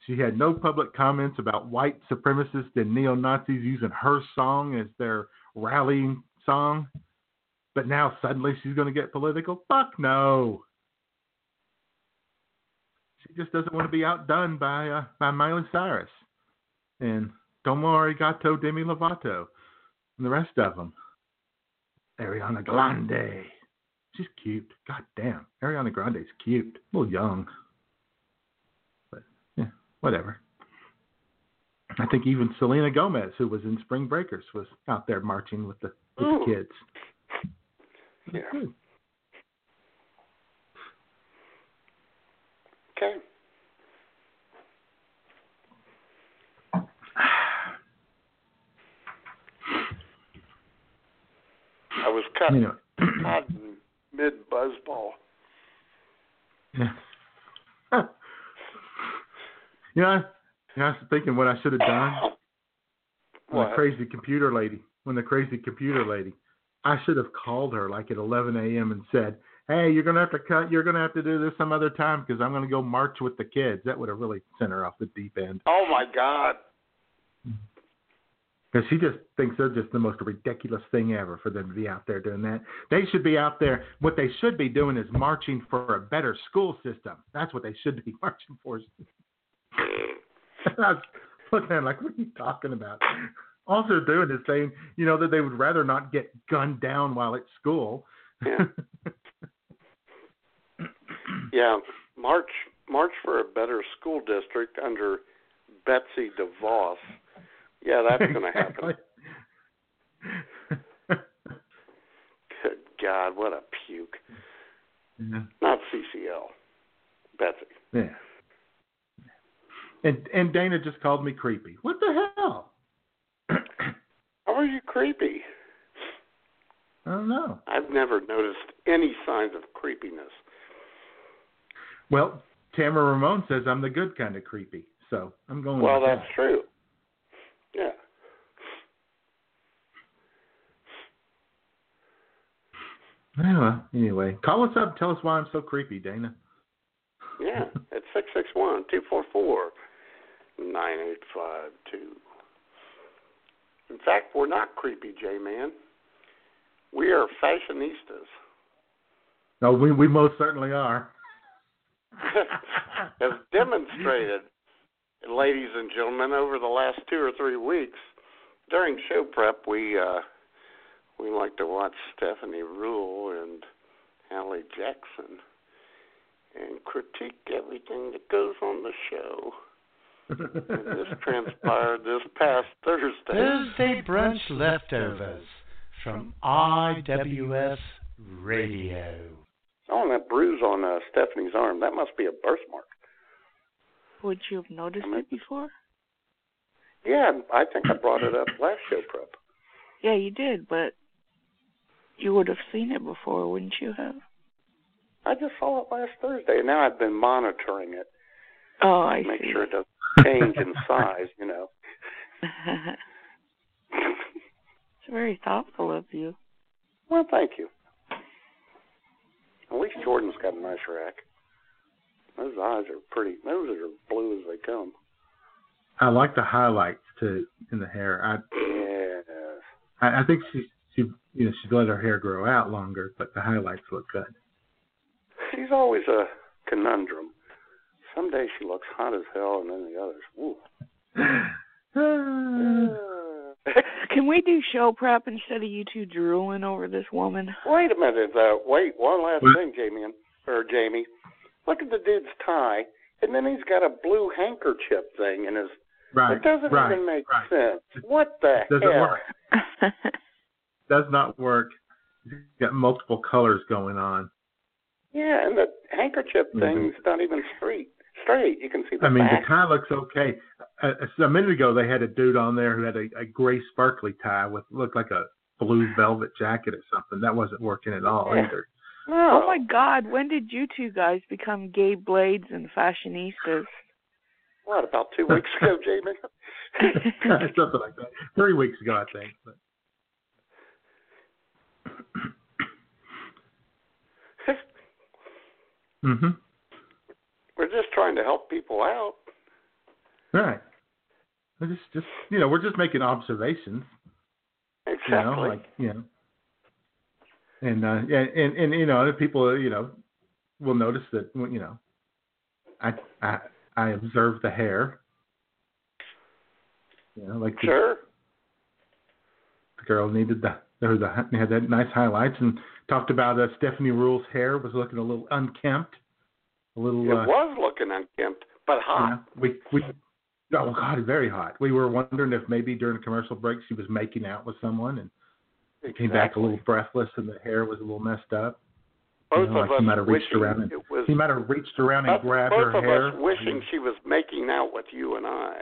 She had no public comments about white supremacists and neo Nazis using her song as their rallying song. But now suddenly she's going to get political? Fuck no. She just doesn't want to be outdone by uh, by Miley Cyrus and Domo Arigato, Demi Lovato, and the rest of them. Ariana Grande. She's cute. God damn. Ariana Grande's cute. A little young. But, yeah, whatever. I think even Selena Gomez, who was in Spring Breakers, was out there marching with the, with the kids. Yeah. Good. Okay. I was cut, You know, mid buzzball. Yeah. you know, I, you know, I was thinking what I should have done. When What? the crazy computer lady, when the crazy computer lady, I should have called her like at 11 a.m. and said, "Hey, you're gonna have to cut. You're gonna have to do this some other time because I'm gonna go march with the kids." That would have really sent her off the deep end. Oh my God! Mm-hmm. Because she just thinks they're just the most ridiculous thing ever for them to be out there doing that. They should be out there. What they should be doing is marching for a better school system. That's what they should be marching for. I was looking at it like, what are you talking about? All they're doing is saying, you know, that they would rather not get gunned down while at school. Yeah. Yeah, march march for a better school district under Betsy DeVos. Yeah, that's going to happen. Good God, what a puke! Yeah. Not CCL, Betsy. Yeah. And and Dana just called me creepy. What the hell? How are you creepy? I don't know. I've never noticed any signs of creepiness. Well, Tamara Ramon says I'm the good kind of creepy, so I'm going. Well, that's that. true. Yeah. Well, anyway, call us up. Tell us why I'm so creepy, Dana. Yeah, at six six one two four four nine eight five two. In fact, we're not creepy, J Man. We are fashionistas. No, we we most certainly are. As demonstrated, ladies and gentlemen, over the last two or three weeks, during show prep, we uh, we like to watch Stephanie Ruhle and Hallie Jackson and critique everything that goes on the show. and this transpired this past Thursday. Thursday brunch leftovers from IWS Radio. Oh, and that bruise on uh, Stephanie's arm, that must be a birthmark. Would you have noticed it before? Yeah, I think I brought it up last show prep. Yeah, you did, but you would have seen it before, wouldn't you have? I just saw it last Thursday, and now I've been monitoring it. Oh, I to make see. sure it doesn't change in size, you know. it's very thoughtful of you. Well, thank you. At least Jordan's got a nice rack. Those eyes are pretty. Those are blue as they come. I like the highlights too in the hair. I Yes. I, I think she she you know she's let her hair grow out longer, but the highlights look good. She's always a conundrum. Some days she looks hot as hell, and then the others, woo. Can we do show prep instead of you two drooling over this woman? Wait a minute. Uh, wait, one last What? thing, Jamie or Jamie. Look at the dude's tie, and then he's got a blue handkerchief thing in his. Right, It doesn't right, even make right. sense. What the heck? Doesn't hell? work. Does not work. He's got multiple colors going on. Yeah, and the handkerchief Mhm. thing's not even straight. Straight. You can see the I mean, back. the tie looks okay. A, a minute ago, they had a dude on there who had a, a gray sparkly tie with looked like a blue velvet jacket or something. That wasn't working at all Yeah. either. Oh my God! When did you two guys become gay blades and fashionistas? What about two weeks ago, Jamie? something like that. Three weeks ago, I think. But. Hmm We're just trying to help people out. Right. We're just, just you know, we're just making observations. Exactly. You know, like you know, and uh, yeah, and and you know, other people, you know, will notice that you know, I I I observe the hair. You know, like the, Sure. the girl needed the there was a had that nice highlights and talked about uh, Stephanie Ruhle's hair was looking a little unkempt, a little. It uh, was looking unkempt, but hot. Yeah, we we oh god, very hot. We were wondering if maybe during a commercial break she was making out with someone and it came back a little breathless and the hair was a little messed up. Both you know, of like us he might have reached around and was. he might have reached around and both grabbed both her of hair. us wishing she was making out with you and I.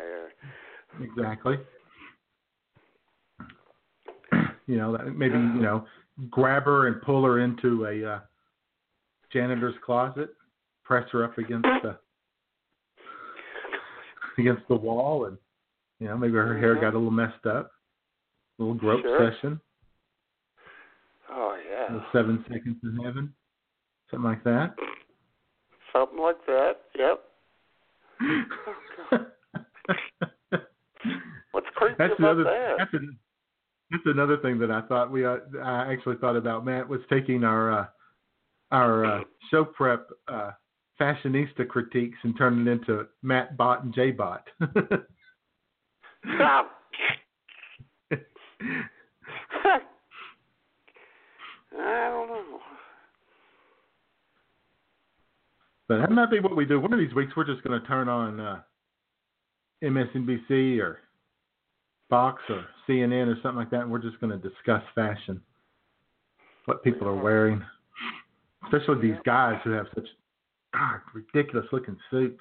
Exactly. You know, that- maybe you know, grab her and pull her into a uh, janitor's closet, press her up against the against the wall, and you know, maybe her hair Mhm. got a little messed up. A little grope Sure. session, Oh yeah, seven seconds in heaven, something like that. something like that. Yep. What's creepy that's about another. that? That's, an, that's another thing that I thought we. Uh, I actually thought about. Matt was taking our uh, our uh, show prep uh, fashionista critiques and turning it into Matt Bot and J Bot. Stop. I don't know. but that might be what we do. One of these weeks, we're just going to turn on uh, MSNBC or Fox or CNN or something like that, and we're just going to discuss fashion, what people are wearing, especially these guys who have such God, ridiculous looking suits.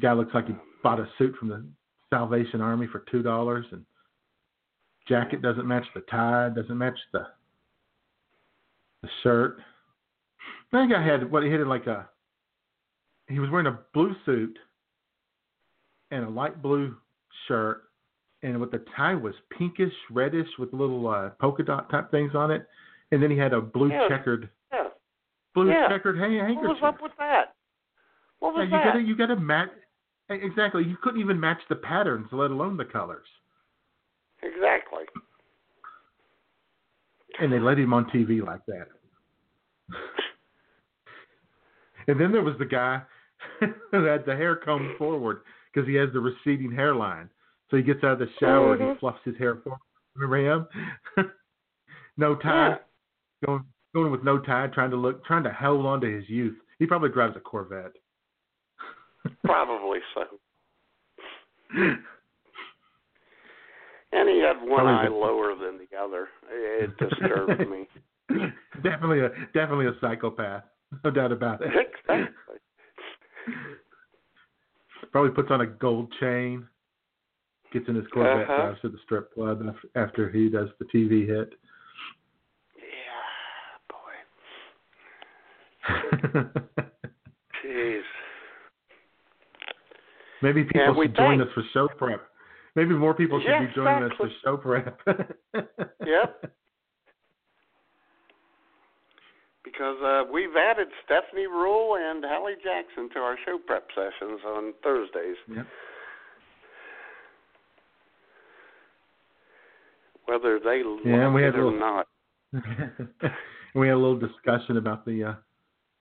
Guy looks like he bought a suit from the Salvation Army for two dollars, and jacket doesn't match the tie, doesn't match the the shirt. I think I had what he had like a. He was wearing a blue suit and a light blue shirt, and what the tie was pinkish, reddish with little uh, polka dot type things on it, and then he had a blue Yeah. checkered Yeah. blue yeah. checkered hang- What was up with that? What Yeah, was you that? gotta you gotta match exactly. You couldn't even match the patterns, let alone the colors. Exactly. And they let him on TV like that. and then there was the guy who had the hair combed forward because he has the receding hairline. So he gets out of the shower and Mhm. he fluffs his hair forward. Remember him? no tie, going going with no tie, trying to look, trying to hold on to his youth. He probably drives a Corvette. Probably so. And he had one eye lower than the other. It disturbed me. definitely a definitely a psychopath, no doubt about it. Exactly. Probably puts on a gold chain, gets in his Corvette, Uh-huh. drives to the strip club after he does the TV hit. Yeah, boy. Jeez. Maybe people should join think. us for show prep. Maybe more people should be joining exactly. us for show prep. Yep. Because uh, we've added Stephanie Ruhle and Hallie Jackson to our show prep sessions on Thursdays. Yep. Whether they Yeah, like we it had a or little- not. we had a little discussion about the uh,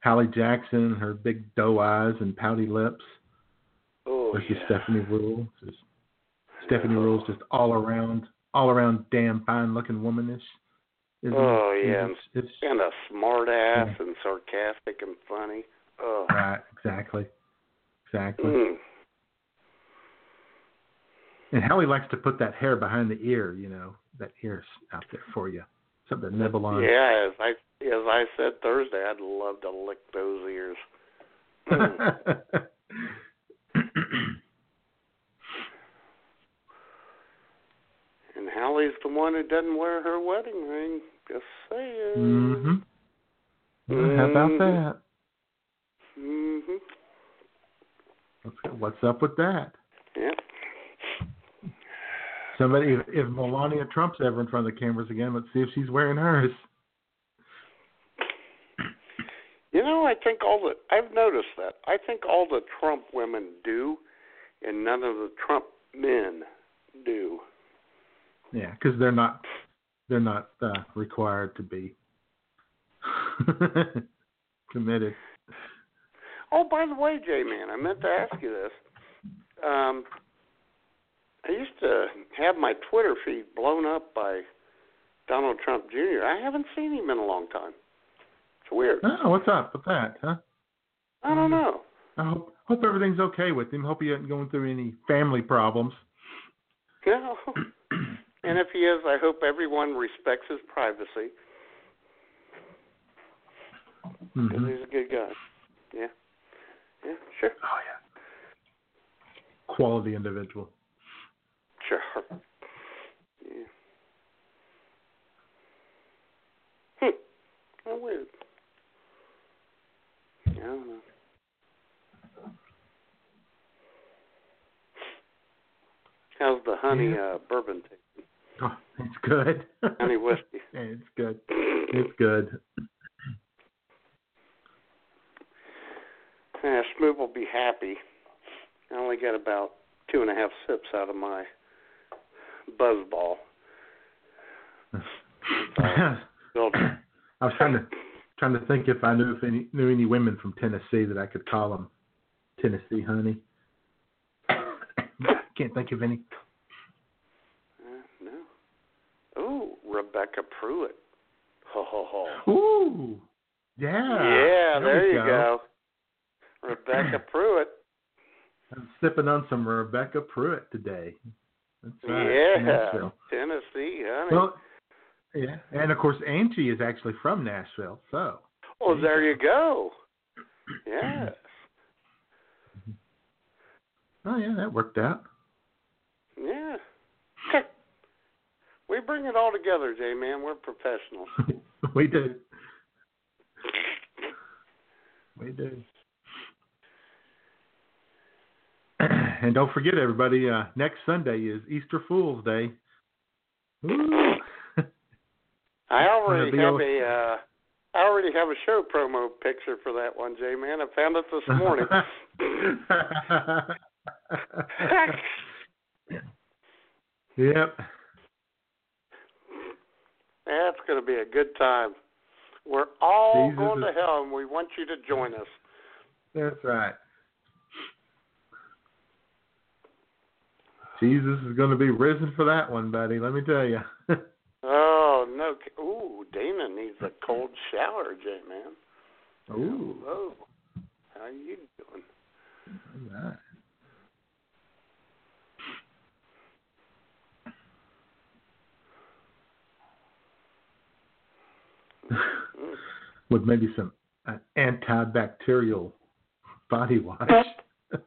Hallie Jackson, her big doe eyes and pouty lips, Oh, versus yeah. Stephanie Ruhle. Just, Stephanie Ruhle's just all around, all around damn fine looking womanish. Isn't Oh it? yeah, It's, it's, and a smart ass and sarcastic and funny. Oh. right, exactly, exactly. Mm. And Hallie likes to put that hair behind the ear, you know, that ear's out there for you, something to nibble on. Yeah, as I as I said Thursday, I'd love to lick those ears. And Hallie's the one who doesn't wear her wedding ring. Just saying. hmm mhm How about Mhm. that? Mhm. What's, what's up with that? Yep. Somebody, if, if Melania Trump's ever in front of the cameras again, let's see if she's wearing hers. You know, I think all the I've noticed that. I think all the Trump women do, and none of the Trump men do. Yeah, because they're not they're not uh, required to be committed. Oh, by the way, J Man, I meant to ask you this. Um, I used to have my Twitter feed blown up by Donald Trump Jr. I haven't seen him in a long time. It's weird. Oh, what's up with that, huh? I don't know. I hope hope everything's okay with him. Hope he isn't going through any family problems. Yeah. and if he is, I hope everyone respects his privacy. 'cause Mhm. he's a good guy. Yeah. Yeah, sure. Oh yeah. Quality individual. Sure. Yeah. Hmm. How weird. I don't know. How's the honey uh, bourbon taste? Oh, it's good. Honey whiskey. it's good. It's good. Yeah, Smoot will be happy. I only got about two and a half sips out of my buzzball. I was trying to trying to think if I knew if any knew any women from Tennessee that I could call them Tennessee honey. Can't think of any. uh, no. Ooh, Rebecca Pruitt. Ho ho ho. Ooh, yeah. Yeah, there, we you go. Rebecca Pruitt. I'm sipping on some Rebecca Pruitt today. That's right. yeah. Tennessee, honey. Well, yeah, and of course Angie is actually from Nashville, so. well, there you go. Yes. Mm-hmm. Oh yeah, that worked out. Yeah. we bring it all together, J man. We're professionals. we do. We do. And don't forget, everybody, uh, next Sunday is Easter Fool's Day. Ooh. I already have a. Uh, I already have a show promo picture for that one, J man. I found it this morning. yep. That's going to be a good time. We're all Jesus going is- to hell, and we want you to join us. That's right. Jesus is going to be risen for that one, buddy. Let me tell you. Oh no! Ooh, Dana needs a cold shower, J man. Ooh. Hello. How are you doing? All right. With maybe some uh, antibacterial body wash.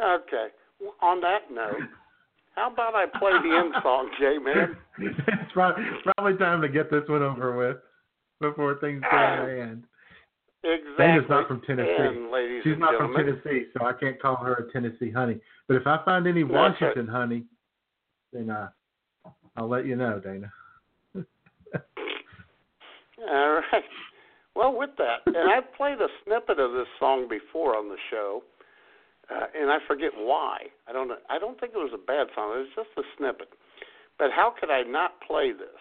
Okay. On that note, how about I play the end song, J man? it's probably, probably time to get this one over with before things go out of hand. Exactly. Dana's not from Tennessee. And She's not from Tennessee, so I can't call her a Tennessee honey. But if I find any That's right. Washington honey, then uh, I'll let you know, Dana. All right. Well, with that, and I've played a snippet of this song before on the show, uh, and I forget why. I don't. I don't think it was a bad song. It was just a snippet. But how could I not play this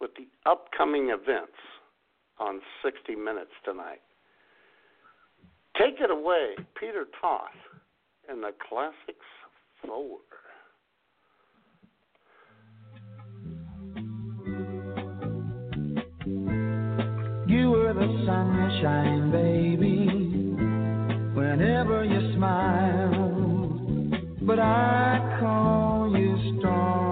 with the upcoming events on 60 Minutes tonight? Take it away, Peter Toth and the Classics Four. You were the sunshine, baby, whenever you smile. But I call you stormy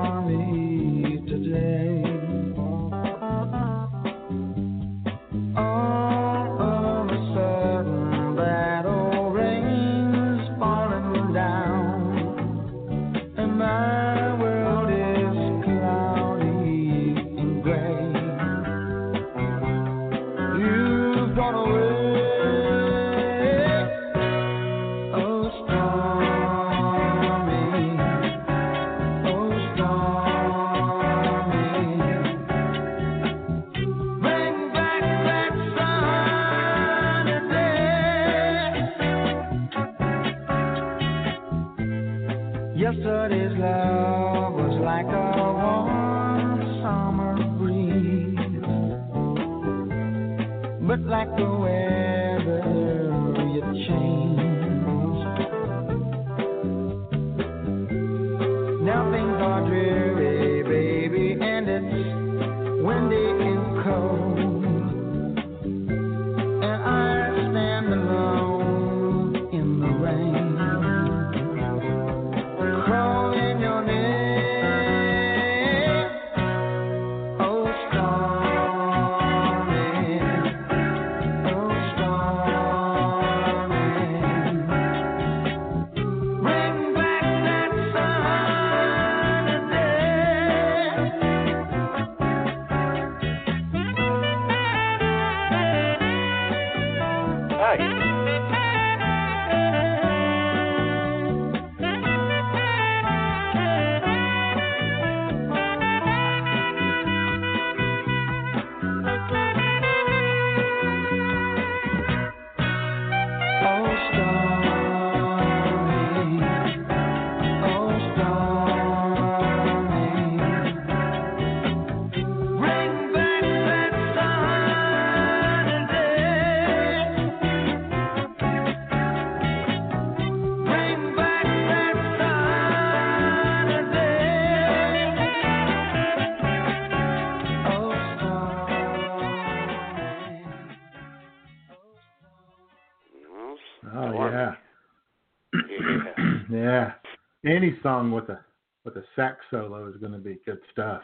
Any song with a with a sax solo is going to be good stuff.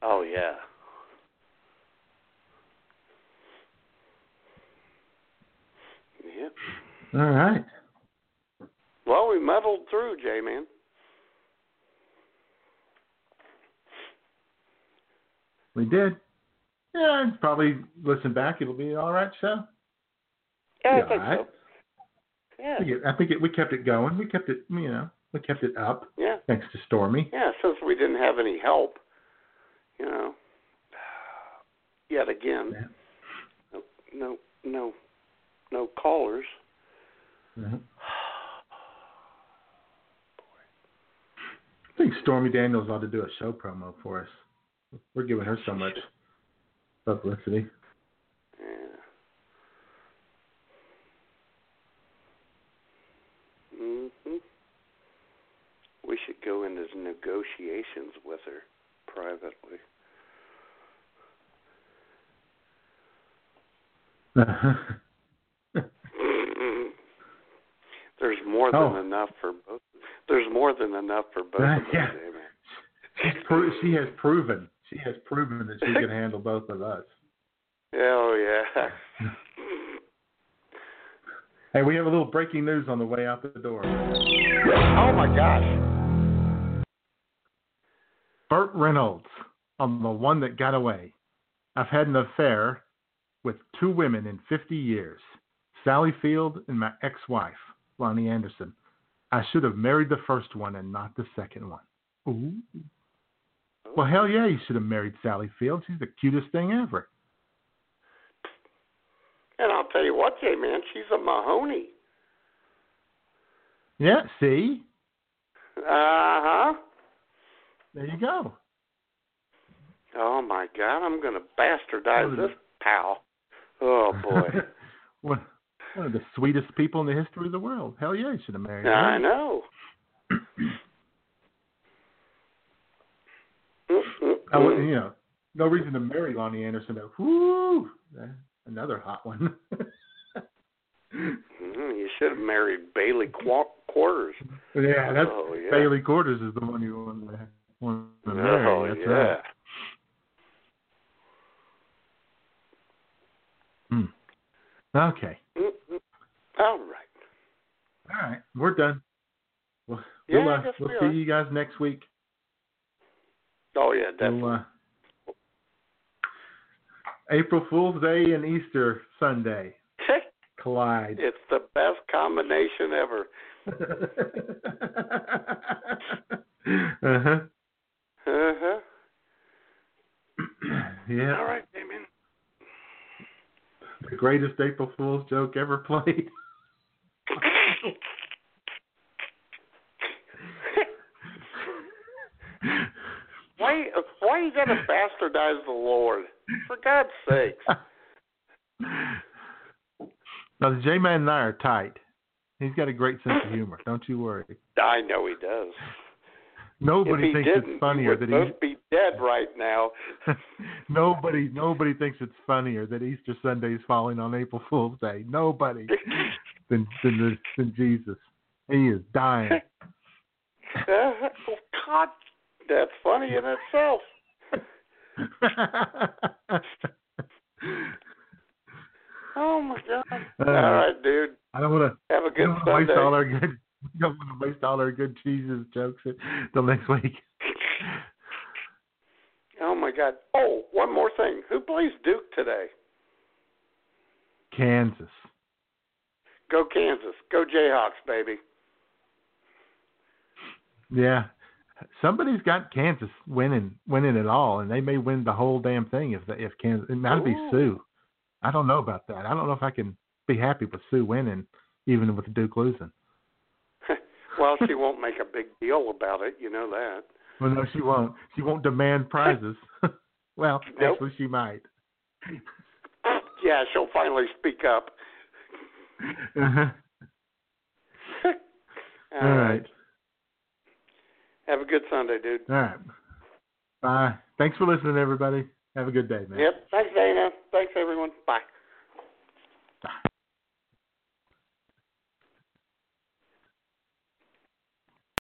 Oh yeah. Yep. All right. Well, we muddled through, J Man. We did. Yeah, and probably listen back. It'll be all right show. Yeah, I think all right. so. Yeah. I think, it, I think it, we kept it going. We kept it, you know, we kept it up. Yeah. Thanks to Stormy. Yeah, since we didn't have any help, you know. Yet again, no, no, no, no callers. Mhm. I think Stormy Daniels ought to do a show promo for us. We're giving her so much publicity. Yeah. Mhm. We should go into negotiations with her privately. There's more than Oh. enough for both. There's more than enough for both of us, Yeah. Pro- she has proven. She has proven that she can handle both of us. Oh yeah. Hey, we have a little breaking news on the way out the door. Oh my gosh. Burt Reynolds on the one that got away. I've had an affair with two women in 50 years Sally Field and my ex wife, Loni Anderson. I should have married the first one and not the second one. Ooh. Well, hell yeah, you should have married Sally Field. She's the cutest thing ever. And I'll tell you what, Jay man, she's a Mahoney. Yeah, see? Uh huh. There you go. Oh my God, I'm gonna bastardize this pal. Oh boy. one, one of the sweetest people in the history of the world. Hell yeah, you should have married I know. I wouldn't, you know, no reason to marry Loni Anderson, but whoo, eh, another hot one. Mhm, You should have married Bailey Qu- Quarters. yeah, that's Oh, yeah. Bailey Quarters is the one you want to, want to Oh marry. That's yeah. right. Hmm. Okay. All right. All right. We're done. We'll, Yeah, we'll, uh, we'll we see are. you guys next week. Oh yeah, definitely. We'll, uh, April Fool's Day and Easter Sunday collide. it's the best combination ever. uh huh. Uh huh. Yeah. All right, Damien. The greatest April Fool's joke ever played. Why? Why you gotta bastardize the Lord? For God's sakes. Now the J Man and I are tight. He's got a great sense of humor. Don't you worry. I know he does. Nobody thinks it's funnier that both be dead right now. nobody nobody thinks it's funnier that Easter Sunday is falling on April Fool's Day. Nobody than than, the, than Jesus. He is dying. Uh, God, that's funny in itself. Oh my God! Uh, all right, dude. I don't want to. Have a good don't wanna waste Sunday. all our good. Don't want to waste all our good Jesus jokes till next week. Oh my God! Oh, one more thing. Who plays Duke today? Kansas. Go Kansas. Go Jayhawks, baby. Yeah. Somebody's got Kansas winning winning it all, and they may win the whole damn thing if the, if Kansas. It might be Sue. I don't know about that. I don't know if I can be happy with Sue winning, even with Duke losing. Well, she won't make a big deal about it. You know that. Well, no, she won't. She won't demand prizes. well, Nope. actually, she might. Yeah, she'll finally speak up. Uh-huh. All All right. right. Have a good Sunday, dude. All right. Bye. Thanks for listening, everybody. Have a good day, man. Yep. Thanks, Dana. Thanks, everyone. Bye.